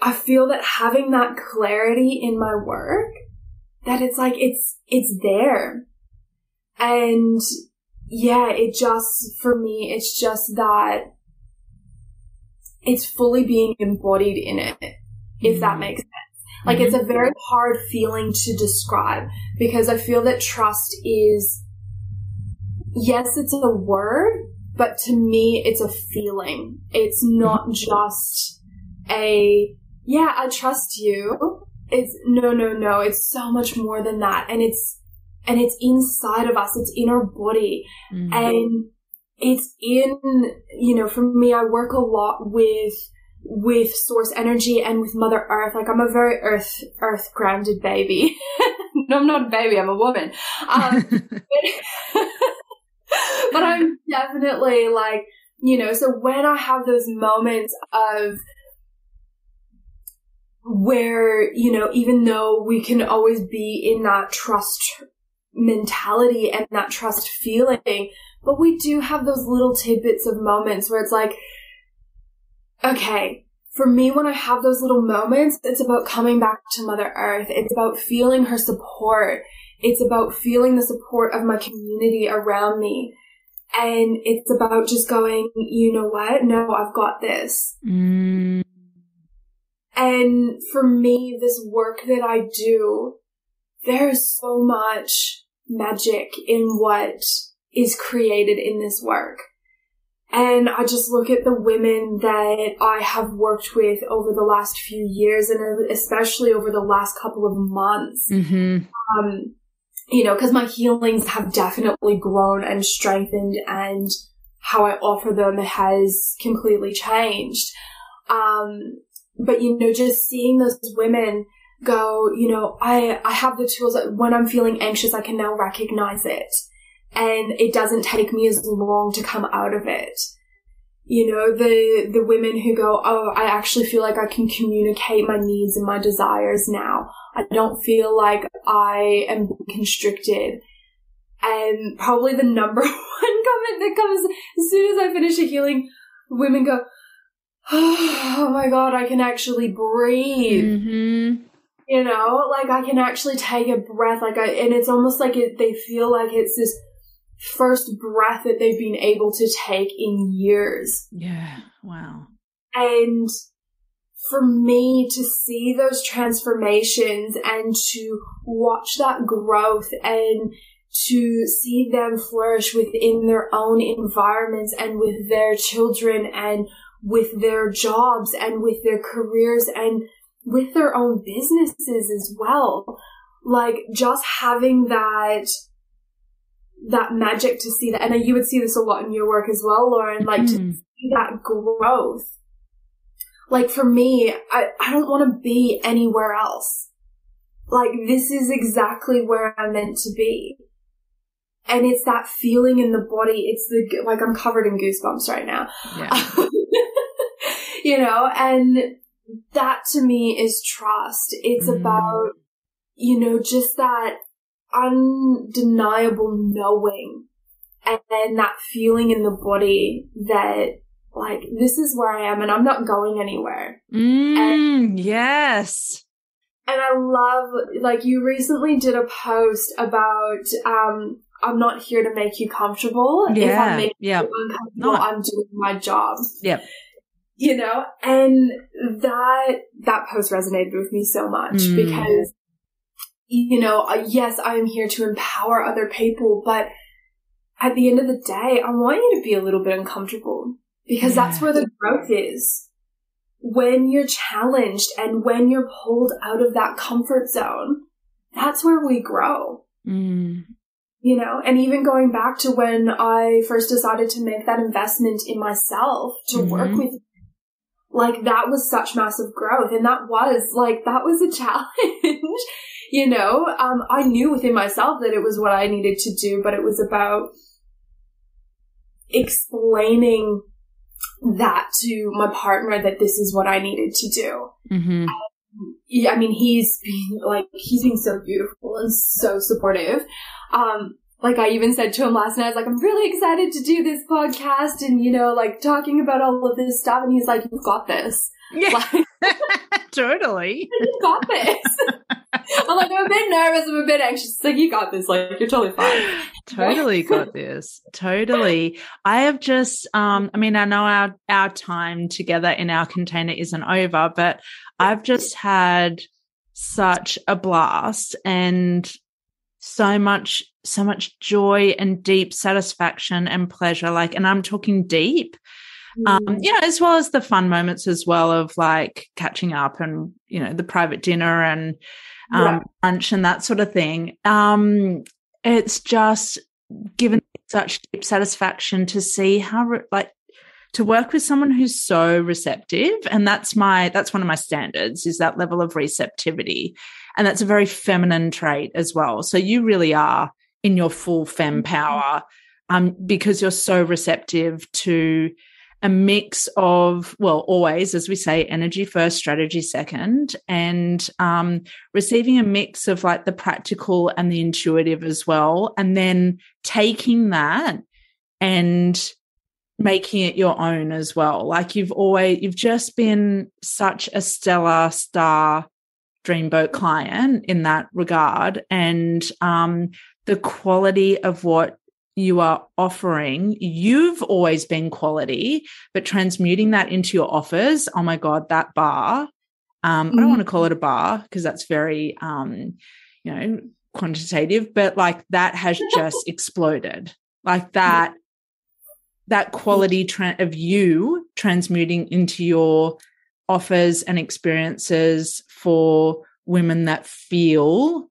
I feel that having that clarity in my work, that it's like, it's, it's there. And yeah, it just, for me, it's just that it's fully being embodied in it, if that mm. makes sense. Like it's a mm-hmm. very hard feeling to describe because I feel that trust is, yes, it's a word, but to me, it's a feeling. It's not mm-hmm. just a, yeah, I trust you. It's no, no, no. It's so much more than that. And it's, and it's inside of us. It's in our body. Mm-hmm. And it's in, you know, for me, I work a lot with, with source energy and with mother earth. Like I'm a very earth, earth grounded baby. no, I'm not a baby. I'm a woman. Um, but, but I'm definitely like, you know, so when I have those moments of, where, you know, even though we can always be in that trust mentality and that trust feeling, but we do have those little tidbits of moments where it's like, okay, for me, when I have those little moments, it's about coming back to Mother Earth. It's about feeling her support. It's about feeling the support of my community around me. And it's about just going, you know what? No, I've got this. Mm. And for me, this work that I do, there's so much magic in what is created in this work. And I just look at the women that I have worked with over the last few years and especially over the last couple of months. Mm-hmm. Um, you know, cause my healings have definitely grown and strengthened and how I offer them has completely changed. Um, but you know, just seeing those women go, you know, I, I have the tools that when I'm feeling anxious, I can now recognize it and it doesn't take me as long to come out of it. You know, the, the women who go, oh, I actually feel like I can communicate my needs and my desires now. I don't feel like I am constricted. And probably the number one comment that comes as soon as I finish a healing, women go, oh my god, I can actually breathe. Mm-hmm. You know, like I can actually take a breath, like I, and it's almost like it, they feel like it's this first breath that they've been able to take in years.
Yeah. Wow.
And for me to see those transformations and to watch that growth and to see them flourish within their own environments and with their children and with their jobs and with their careers and with their own businesses as well. Like just having that that magic to see that, and you would see this a lot in your work as well, Lauren, like mm. to mm-hmm. see that growth. Like for me, I, I don't want to be anywhere else. Like this is exactly where I'm meant to be. And it's that feeling in the body. It's the, like I'm covered in goosebumps right now. Yeah. you know, and that to me is trust. It's mm. about, you know, just that undeniable knowing and then that feeling in the body that like this is where I am and I'm not going anywhere.
Mm, and, yes.
And I love like you recently did a post about um I'm not here to make you comfortable.
Yeah. If I make yep.
you uncomfortable, not. I'm doing my job.
Yep.
You know, and that that post resonated with me so much mm. because you know, uh, yes, I am here to empower other people, but at the end of the day, I want you to be a little bit uncomfortable because yeah. that's where the growth is. When you're challenged and when you're pulled out of that comfort zone, that's where we grow.
Mm.
You know, and even going back to when I first decided to make that investment in myself to mm-hmm. work with like that was such massive growth and that was like that was a challenge you know, um, I knew within myself that it was what I needed to do, but it was about explaining that to my partner that this is what I needed to do.
Mm-hmm.
Yeah, I mean, he's been like, he's been so beautiful and so supportive. Um, like I even said to him last night, I was like, I'm really excited to do this podcast and, you know, like talking about all of this stuff. And he's like, you've got this.
Yeah. Like, totally.
You've got this. I'm like, I'm a bit nervous. I'm a bit anxious. It's like, you got this. Like, you're totally fine.
totally got this. Totally. I have just, um, I mean, I know our, our time together in our container isn't over, but I've just had such a blast and so much, so much joy and deep satisfaction and pleasure. Like, and I'm talking deep um, mm. you know, as well as the fun moments as well of like catching up and, you know, the private dinner and um, yeah. lunch and that sort of thing. Um, it's just given such deep satisfaction to see how, like, to work with someone who's so receptive and that's my that's one of my standards is that level of receptivity and that's a very feminine trait as well so you really are in your full fem mm-hmm. power um, because you're so receptive to a mix of, well, always, as we say, energy first, strategy second, and um, receiving a mix of like the practical and the intuitive as well. And then taking that and making it your own as well. Like you've always, you've just been such a stellar star dreamboat client in that regard. And um, the quality of what you are offering, you've always been quality, but transmuting that into your offers. Oh my God, that bar. Um, mm-hmm. I don't want to call it a bar because that's very, um, you know, quantitative, but like that has just exploded. Like that, that quality tra- of you transmuting into your offers and experiences for women that feel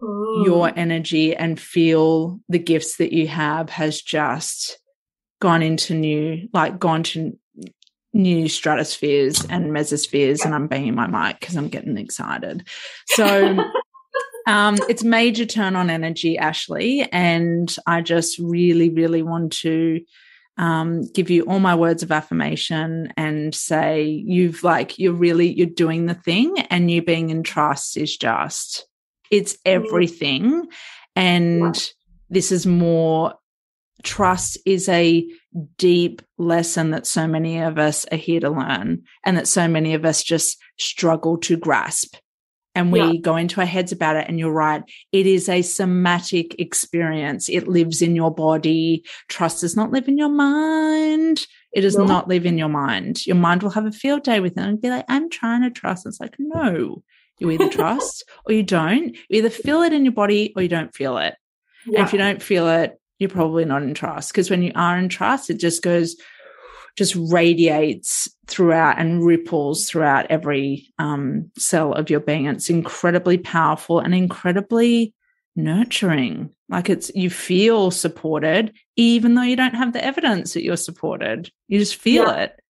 your energy and feel the gifts that you have has just gone into new, like gone to new stratospheres and mesospheres. And I'm banging my mic because I'm getting excited. So, um, it's major turn on energy, Ashley. And I just really, really want to um, give you all my words of affirmation and say you've like you're really you're doing the thing and you being in trust is just it's mm. everything. And this is more trust is a deep lesson that so many of us are here to learn and that so many of us just struggle to grasp. And we yeah. go into our heads about it. And you're right. It is a somatic experience. It lives in your body. Trust does not live in your mind. It does no. not live in your mind. Your mind will have a field day with it and be like, I'm trying to trust. It's like, no, you either trust or you don't. You either feel it in your body or you don't feel it. Yeah. And if you don't feel it, you're probably not in trust. Because when you are in trust, it just goes just radiates throughout and ripples throughout every um, cell of your being. It's incredibly powerful and incredibly nurturing. Like it's, you feel supported, even though you don't have the evidence that you're supported. You just feel yeah. it.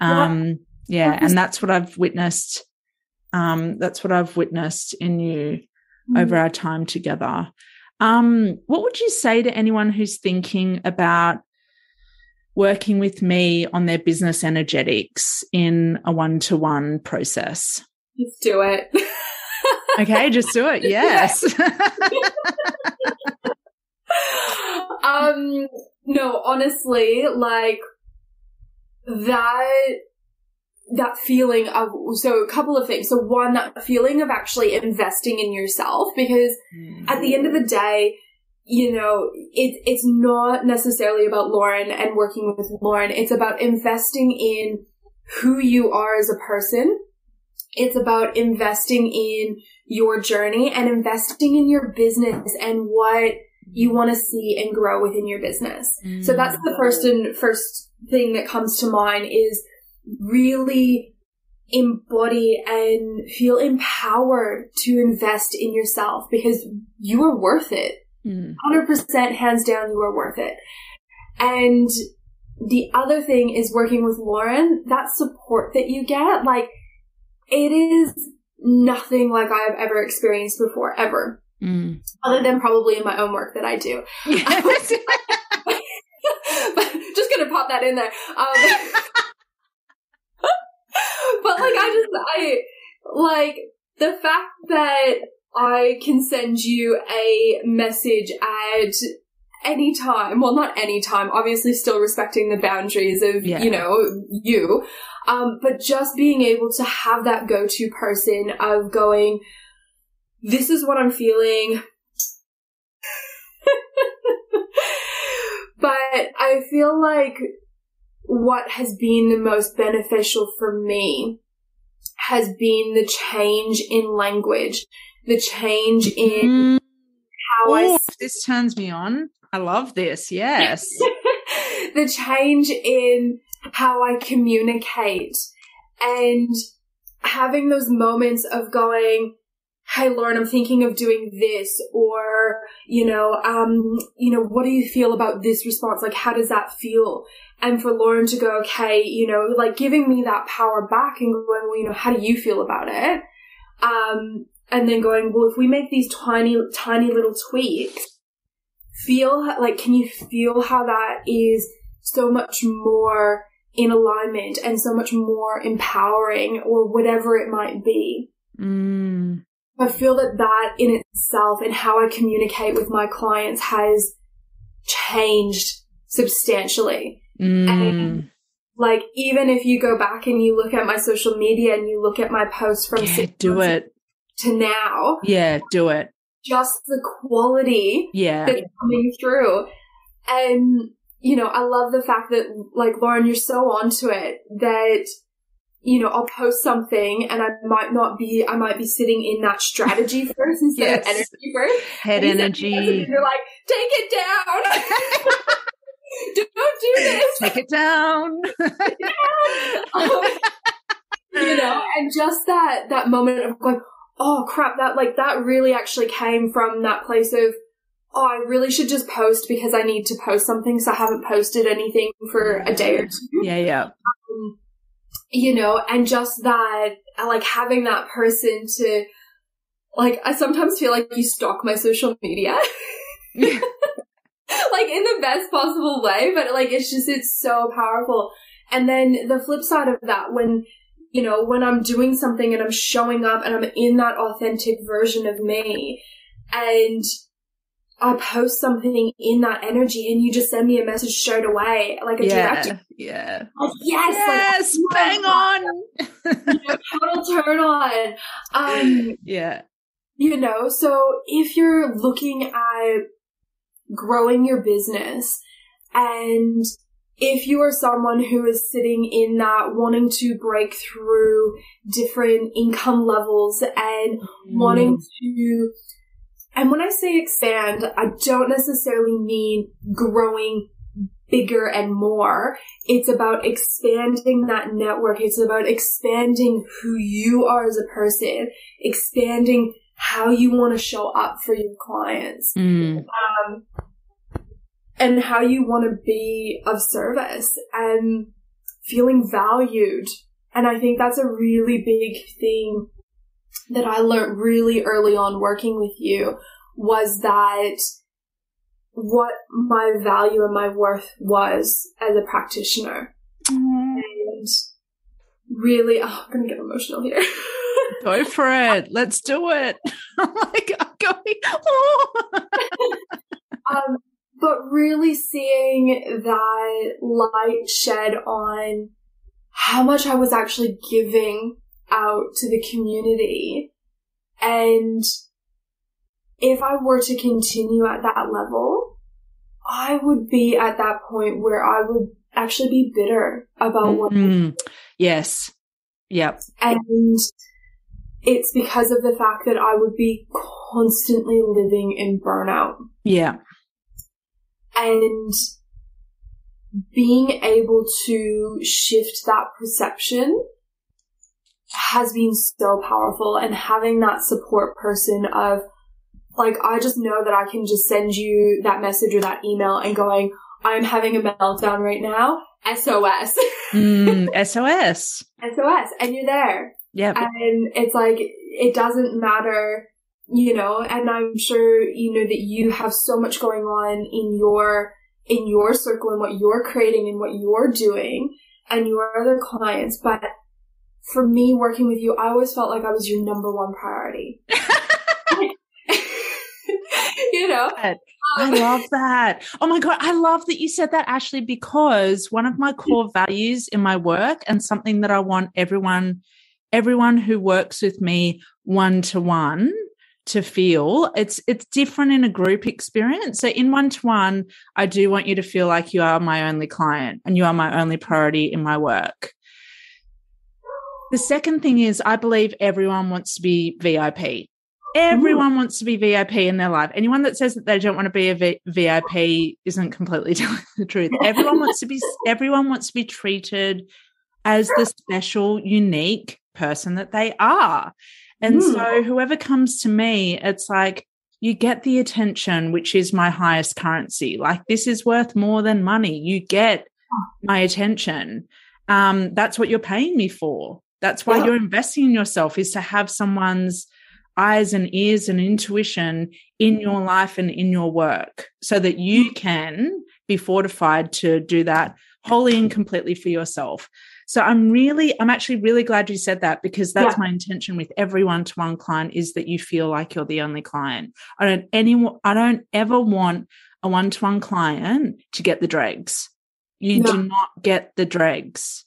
Um, yeah. yeah. And that's what I've witnessed. Um, that's what I've witnessed in you mm. over our time together. Um, what would you say to anyone who's thinking about working with me on their business energetics in a one to one process?
Just do it.
okay, just do it. Yes.
um, no, honestly, like that that feeling of so a couple of things so one that feeling of actually investing in yourself because mm-hmm. at the end of the day you know it, it's not necessarily about lauren and working with lauren it's about investing in who you are as a person it's about investing in your journey and investing in your business and what you want to see and grow within your business. Mm. So that's the first and first thing that comes to mind is really embody and feel empowered to invest in yourself because you are worth it. Mm. 100% hands down, you are worth it. And the other thing is working with Lauren, that support that you get, like, it is nothing like I've ever experienced before, ever. Mm. Other than probably in my own work that I do. Yes. just gonna pop that in there. Um, but like I just I like the fact that I can send you a message at any time. Well, not any time. Obviously, still respecting the boundaries of yeah. you know you. Um, but just being able to have that go-to person of going, this is what I'm feeling. but I feel like what has been the most beneficial for me has been the change in language, the change in mm. how Ooh, I.
This turns me on. I love this. Yes.
the change in how I communicate and having those moments of going, hey lauren i'm thinking of doing this or you know um you know what do you feel about this response? Like how does that feel? And for lauren to go okay you know like giving me that power back and going well you know how do you feel about it? Um and then going well if we make these tiny tiny little tweaks feel like can you feel how that is so much more in alignment and so much more empowering or whatever it might be? Mm. I feel that that in itself and how I communicate with my clients has changed substantially. Mm. And like, even if you go back and you look at my social media and you look at my posts from
yeah, do it
to now.
Yeah, do it.
Just the quality
yeah.
that's coming through. And, you know, I love the fact that, like, Lauren, you're so onto it that you know, I'll post something and I might not be, I might be sitting in that strategy first instead yes. of energy first.
Head energy.
And you're like, take it down. Don't do this.
Take it down.
um, you know, and just that, that moment of going, oh crap, that, like, that really actually came from that place of, oh, I really should just post because I need to post something. So I haven't posted anything for a day or two.
Yeah, yeah. Um,
you know, and just that, like having that person to, like, I sometimes feel like you stalk my social media. like in the best possible way, but like it's just, it's so powerful. And then the flip side of that, when, you know, when I'm doing something and I'm showing up and I'm in that authentic version of me and I post something in that energy and you just send me a message straight away, like a
yeah,
direct.
Yeah.
Like, yes.
Yes. Like, bang on.
you know, total turn on. Um,
yeah.
You know, so if you're looking at growing your business and if you are someone who is sitting in that wanting to break through different income levels and mm. wanting to and when I say expand, I don't necessarily mean growing bigger and more. It's about expanding that network. It's about expanding who you are as a person, expanding how you want to show up for your clients.
Mm.
Um, and how you want to be of service and feeling valued. And I think that's a really big thing that I learned really early on working with you was that what my value and my worth was as a practitioner.
Mm.
And really, oh, I'm going to get emotional here.
Go for it. Let's do it. Oh my God, going. Oh.
um, but really seeing that light shed on how much I was actually giving out to the community. And if I were to continue at that level, I would be at that point where I would actually be bitter about what.
Mm. Yes. Yep.
And it's because of the fact that I would be constantly living in burnout.
Yeah.
And being able to shift that perception has been so powerful and having that support person of like I just know that I can just send you that message or that email and going I'm having a meltdown right now. SOS
mm, SOS
SOS and you're there.
Yeah
and it's like it doesn't matter you know and I'm sure you know that you have so much going on in your in your circle and what you're creating and what you're doing and your other clients but for me working with you, I always felt like I was your number one priority. you know?
Uh, I love that. Oh my God. I love that you said that, Ashley, because one of my core values in my work and something that I want everyone, everyone who works with me one to one to feel it's it's different in a group experience so in one to one i do want you to feel like you are my only client and you are my only priority in my work the second thing is, I believe everyone wants to be VIP. Everyone Ooh. wants to be VIP in their life. Anyone that says that they don't want to be a v- VIP isn't completely telling the truth. Everyone wants to be. Everyone wants to be treated as the special, unique person that they are. And mm. so, whoever comes to me, it's like you get the attention, which is my highest currency. Like this is worth more than money. You get my attention. Um, that's what you're paying me for. That's why yeah. you're investing in yourself is to have someone's eyes and ears and intuition in your life and in your work so that you mm. can be fortified to do that wholly and completely for yourself. So I'm really, I'm actually really glad you said that because that's yeah. my intention with every one-to-one client is that you feel like you're the only client. I don't anyone, I don't ever want a one-to-one client to get the dregs. You no. do not get the dregs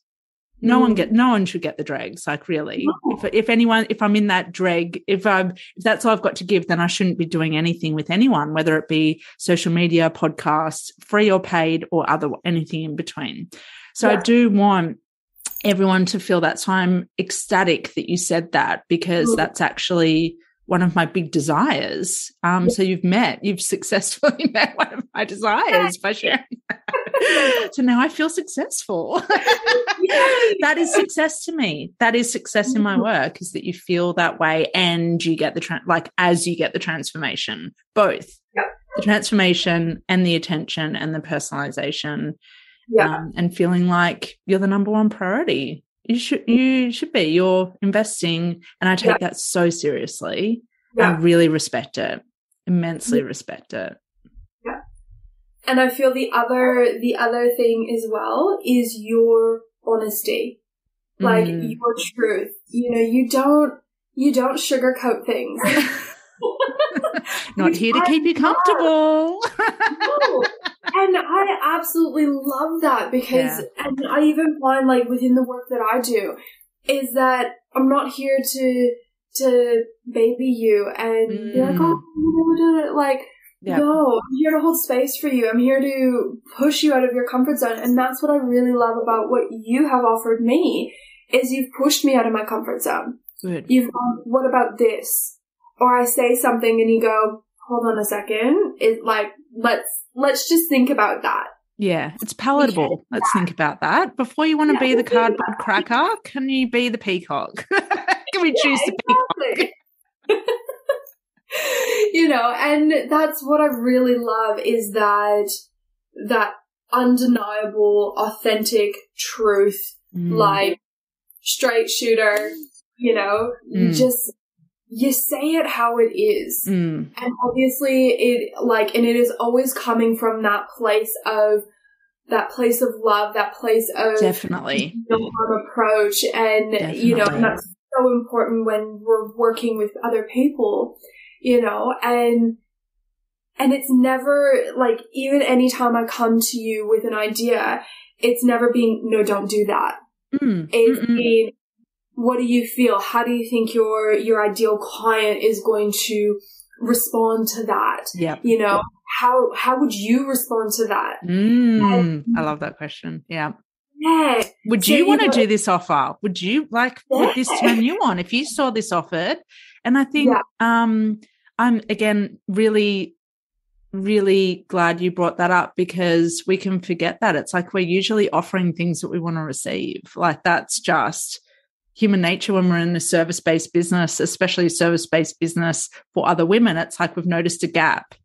no mm. one get no one should get the dregs like really no. if, if anyone if i'm in that drag if i'm if that's all i've got to give then i shouldn't be doing anything with anyone whether it be social media podcasts free or paid or other anything in between so yeah. i do want everyone to feel that so i'm ecstatic that you said that because mm. that's actually one of my big desires. Um, so you've met, you've successfully met one of my desires by sharing. so now I feel successful. that is success to me. That is success in my mm-hmm. work is that you feel that way and you get the tra- like as you get the transformation, both
yep.
the transformation and the attention and the personalization.
Yeah.
Um, and feeling like you're the number one priority you should you should be you're investing and i take yeah. that so seriously yeah. i really respect it immensely respect it
yeah and i feel the other the other thing as well is your honesty. Like mm. your truth. You know you don't you don't sugarcoat things.
Not here to keep you comfortable.
No. And I absolutely love that because, yeah. and I even find like within the work that I do, is that I'm not here to to baby you and mm. be like, oh, like, yeah. no, I'm here to hold space for you. I'm here to push you out of your comfort zone, and that's what I really love about what you have offered me. Is you've pushed me out of my comfort zone.
Good.
You've gone, what about this? Or I say something and you go, hold on a second. It like let's let's just think about that.
Yeah, it's palatable. Yeah. Let's think about that. Before you want to yeah, be the cardboard cracker, can you be the peacock? can we choose yeah, the peacock?
You know, and that's what I really love is that that undeniable, authentic truth, mm. like straight shooter, you know, mm. just you say it how it is. Mm. And obviously it like and it is always coming from that place of that place of love, that place of
definitely
harm approach and definitely. you know, and that's so important when we're working with other people, you know, and and it's never like even anytime I come to you with an idea, it's never being no, don't do that. Mm. It's being what do you feel? How do you think your your ideal client is going to respond to that?
Yeah.
You know, how how would you respond to that?
Mm, I love that question. Yeah.
Yeah.
Would so, you want to do this offer? Would you like yeah. would this turn you on if you saw this offered? And I think yeah. um I'm again really really glad you brought that up because we can forget that. It's like we're usually offering things that we want to receive. Like that's just human nature when we're in a service based business, especially a service based business for other women. It's like we've noticed a gap.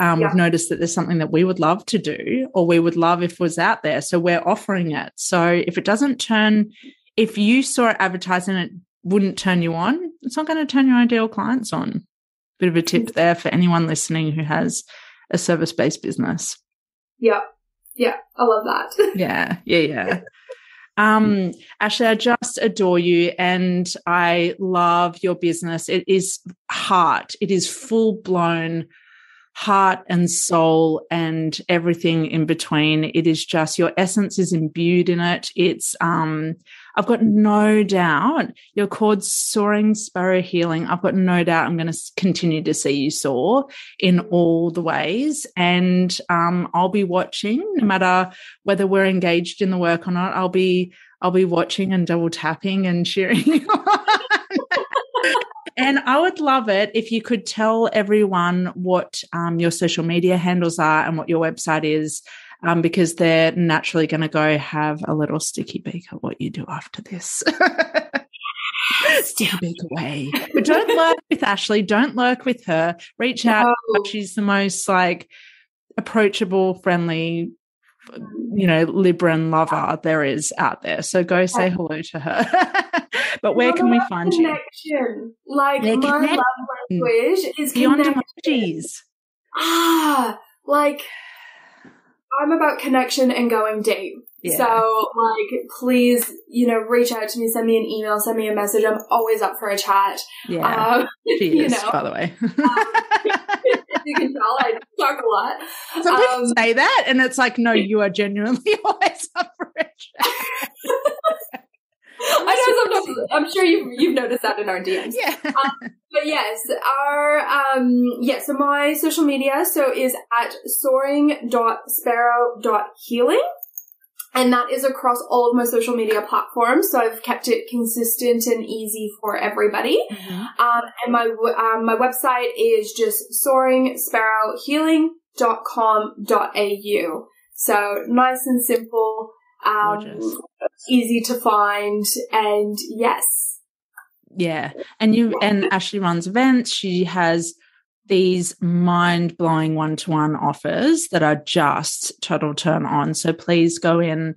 Um, yeah. We've noticed that there's something that we would love to do or we would love if it was out there. So we're offering it. So if it doesn't turn, if you saw it advertised and it wouldn't turn you on, it's not going to turn your ideal clients on. Bit of a tip mm. there for anyone listening who has a service based business.
Yeah. Yeah. I love that.
yeah. Yeah. Yeah. Um, Ashley, I just adore you and I love your business. It is heart, it is full blown heart and soul and everything in between. It is just your essence is imbued in it. It's, um, I've got no doubt you're called Soaring Sparrow Healing. I've got no doubt I'm going to continue to see you soar in all the ways. And um, I'll be watching no matter whether we're engaged in the work or not. I'll be, I'll be watching and double tapping and cheering. and I would love it if you could tell everyone what um, your social media handles are and what your website is um, because they're naturally going to go have a little sticky beak at what you do after this. sticky beak away. But don't lurk with Ashley. Don't lurk with her. Reach out. No. She's the most like approachable, friendly, you know, Libran lover there is out there. So go say hello to her. but where can we find
connection. you? Like my love language is beyond emojis. Ah, like I'm about connection and going deep. Yeah. So, like, please, you know, reach out to me, send me an email, send me a message. I'm always up for a chat.
Yeah. Um, she is, you know. by the way.
You can tell I talk a lot.
Some people um, say that, and it's like, no, you are genuinely always up for a chat.
I know sometimes. I'm sure you've you've noticed that in our DMs.
Yeah.
Um, but yes, our um yeah. So my social media so is at soaring.sparrow.healing. And that is across all of my social media platforms. So I've kept it consistent and easy for everybody. Mm-hmm. Um, and my, um, my website is just soaringsparrowhealing.com.au. So nice and simple um, easy to find, and yes.
Yeah. And you, and Ashley runs events. She has these mind blowing one to one offers that are just total turn on. So please go in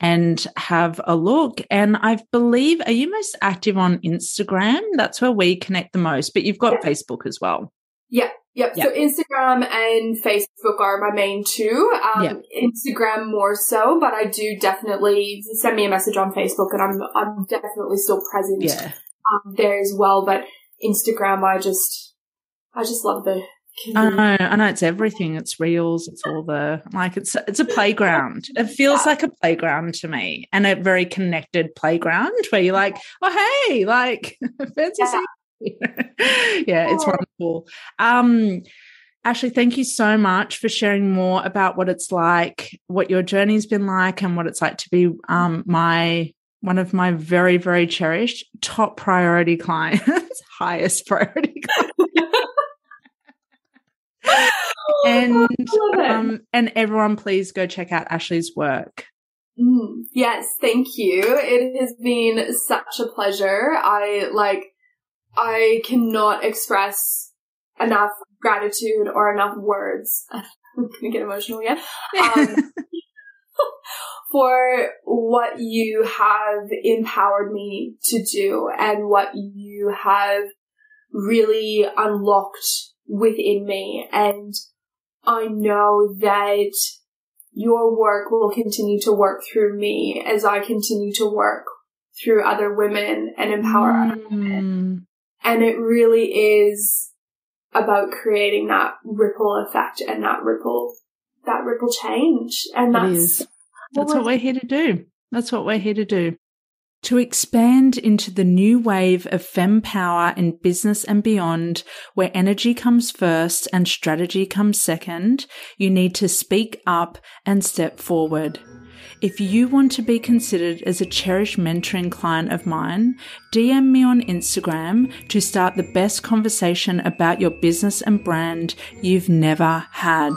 and have a look. And I believe, are you most active on Instagram? That's where we connect the most, but you've got yeah. Facebook as well.
Yeah. Yep. yep. So Instagram and Facebook are my main two. Um, yep. Instagram more so, but I do definitely send me a message on Facebook, and I'm I'm definitely still present
yeah.
um, there as well. But Instagram, I just I just love the.
I know, I know it's everything. It's reels. It's all the like. It's it's a playground. It feels yeah. like a playground to me, and a very connected playground where you're like, oh hey, like fancy yeah. yeah, it's wonderful. Um, Ashley, thank you so much for sharing more about what it's like, what your journey's been like, and what it's like to be um, my one of my very, very cherished top priority clients, highest priority. And um, and everyone, please go check out Ashley's work.
Mm, yes, thank you. It has been such a pleasure. I like, I cannot express enough gratitude or enough words. I'm gonna get emotional again. Um, for what you have empowered me to do and what you have really unlocked within me. And I know that your work will continue to work through me as I continue to work through other women and empower mm. other women. And it really is about creating that ripple effect and that ripple, that ripple change. And that's,
that's what we're here to do. That's what we're here to do. To expand into the new wave of fem power in business and beyond, where energy comes first and strategy comes second, you need to speak up and step forward. If you want to be considered as a cherished mentoring client of mine, DM me on Instagram to start the best conversation about your business and brand you've never had.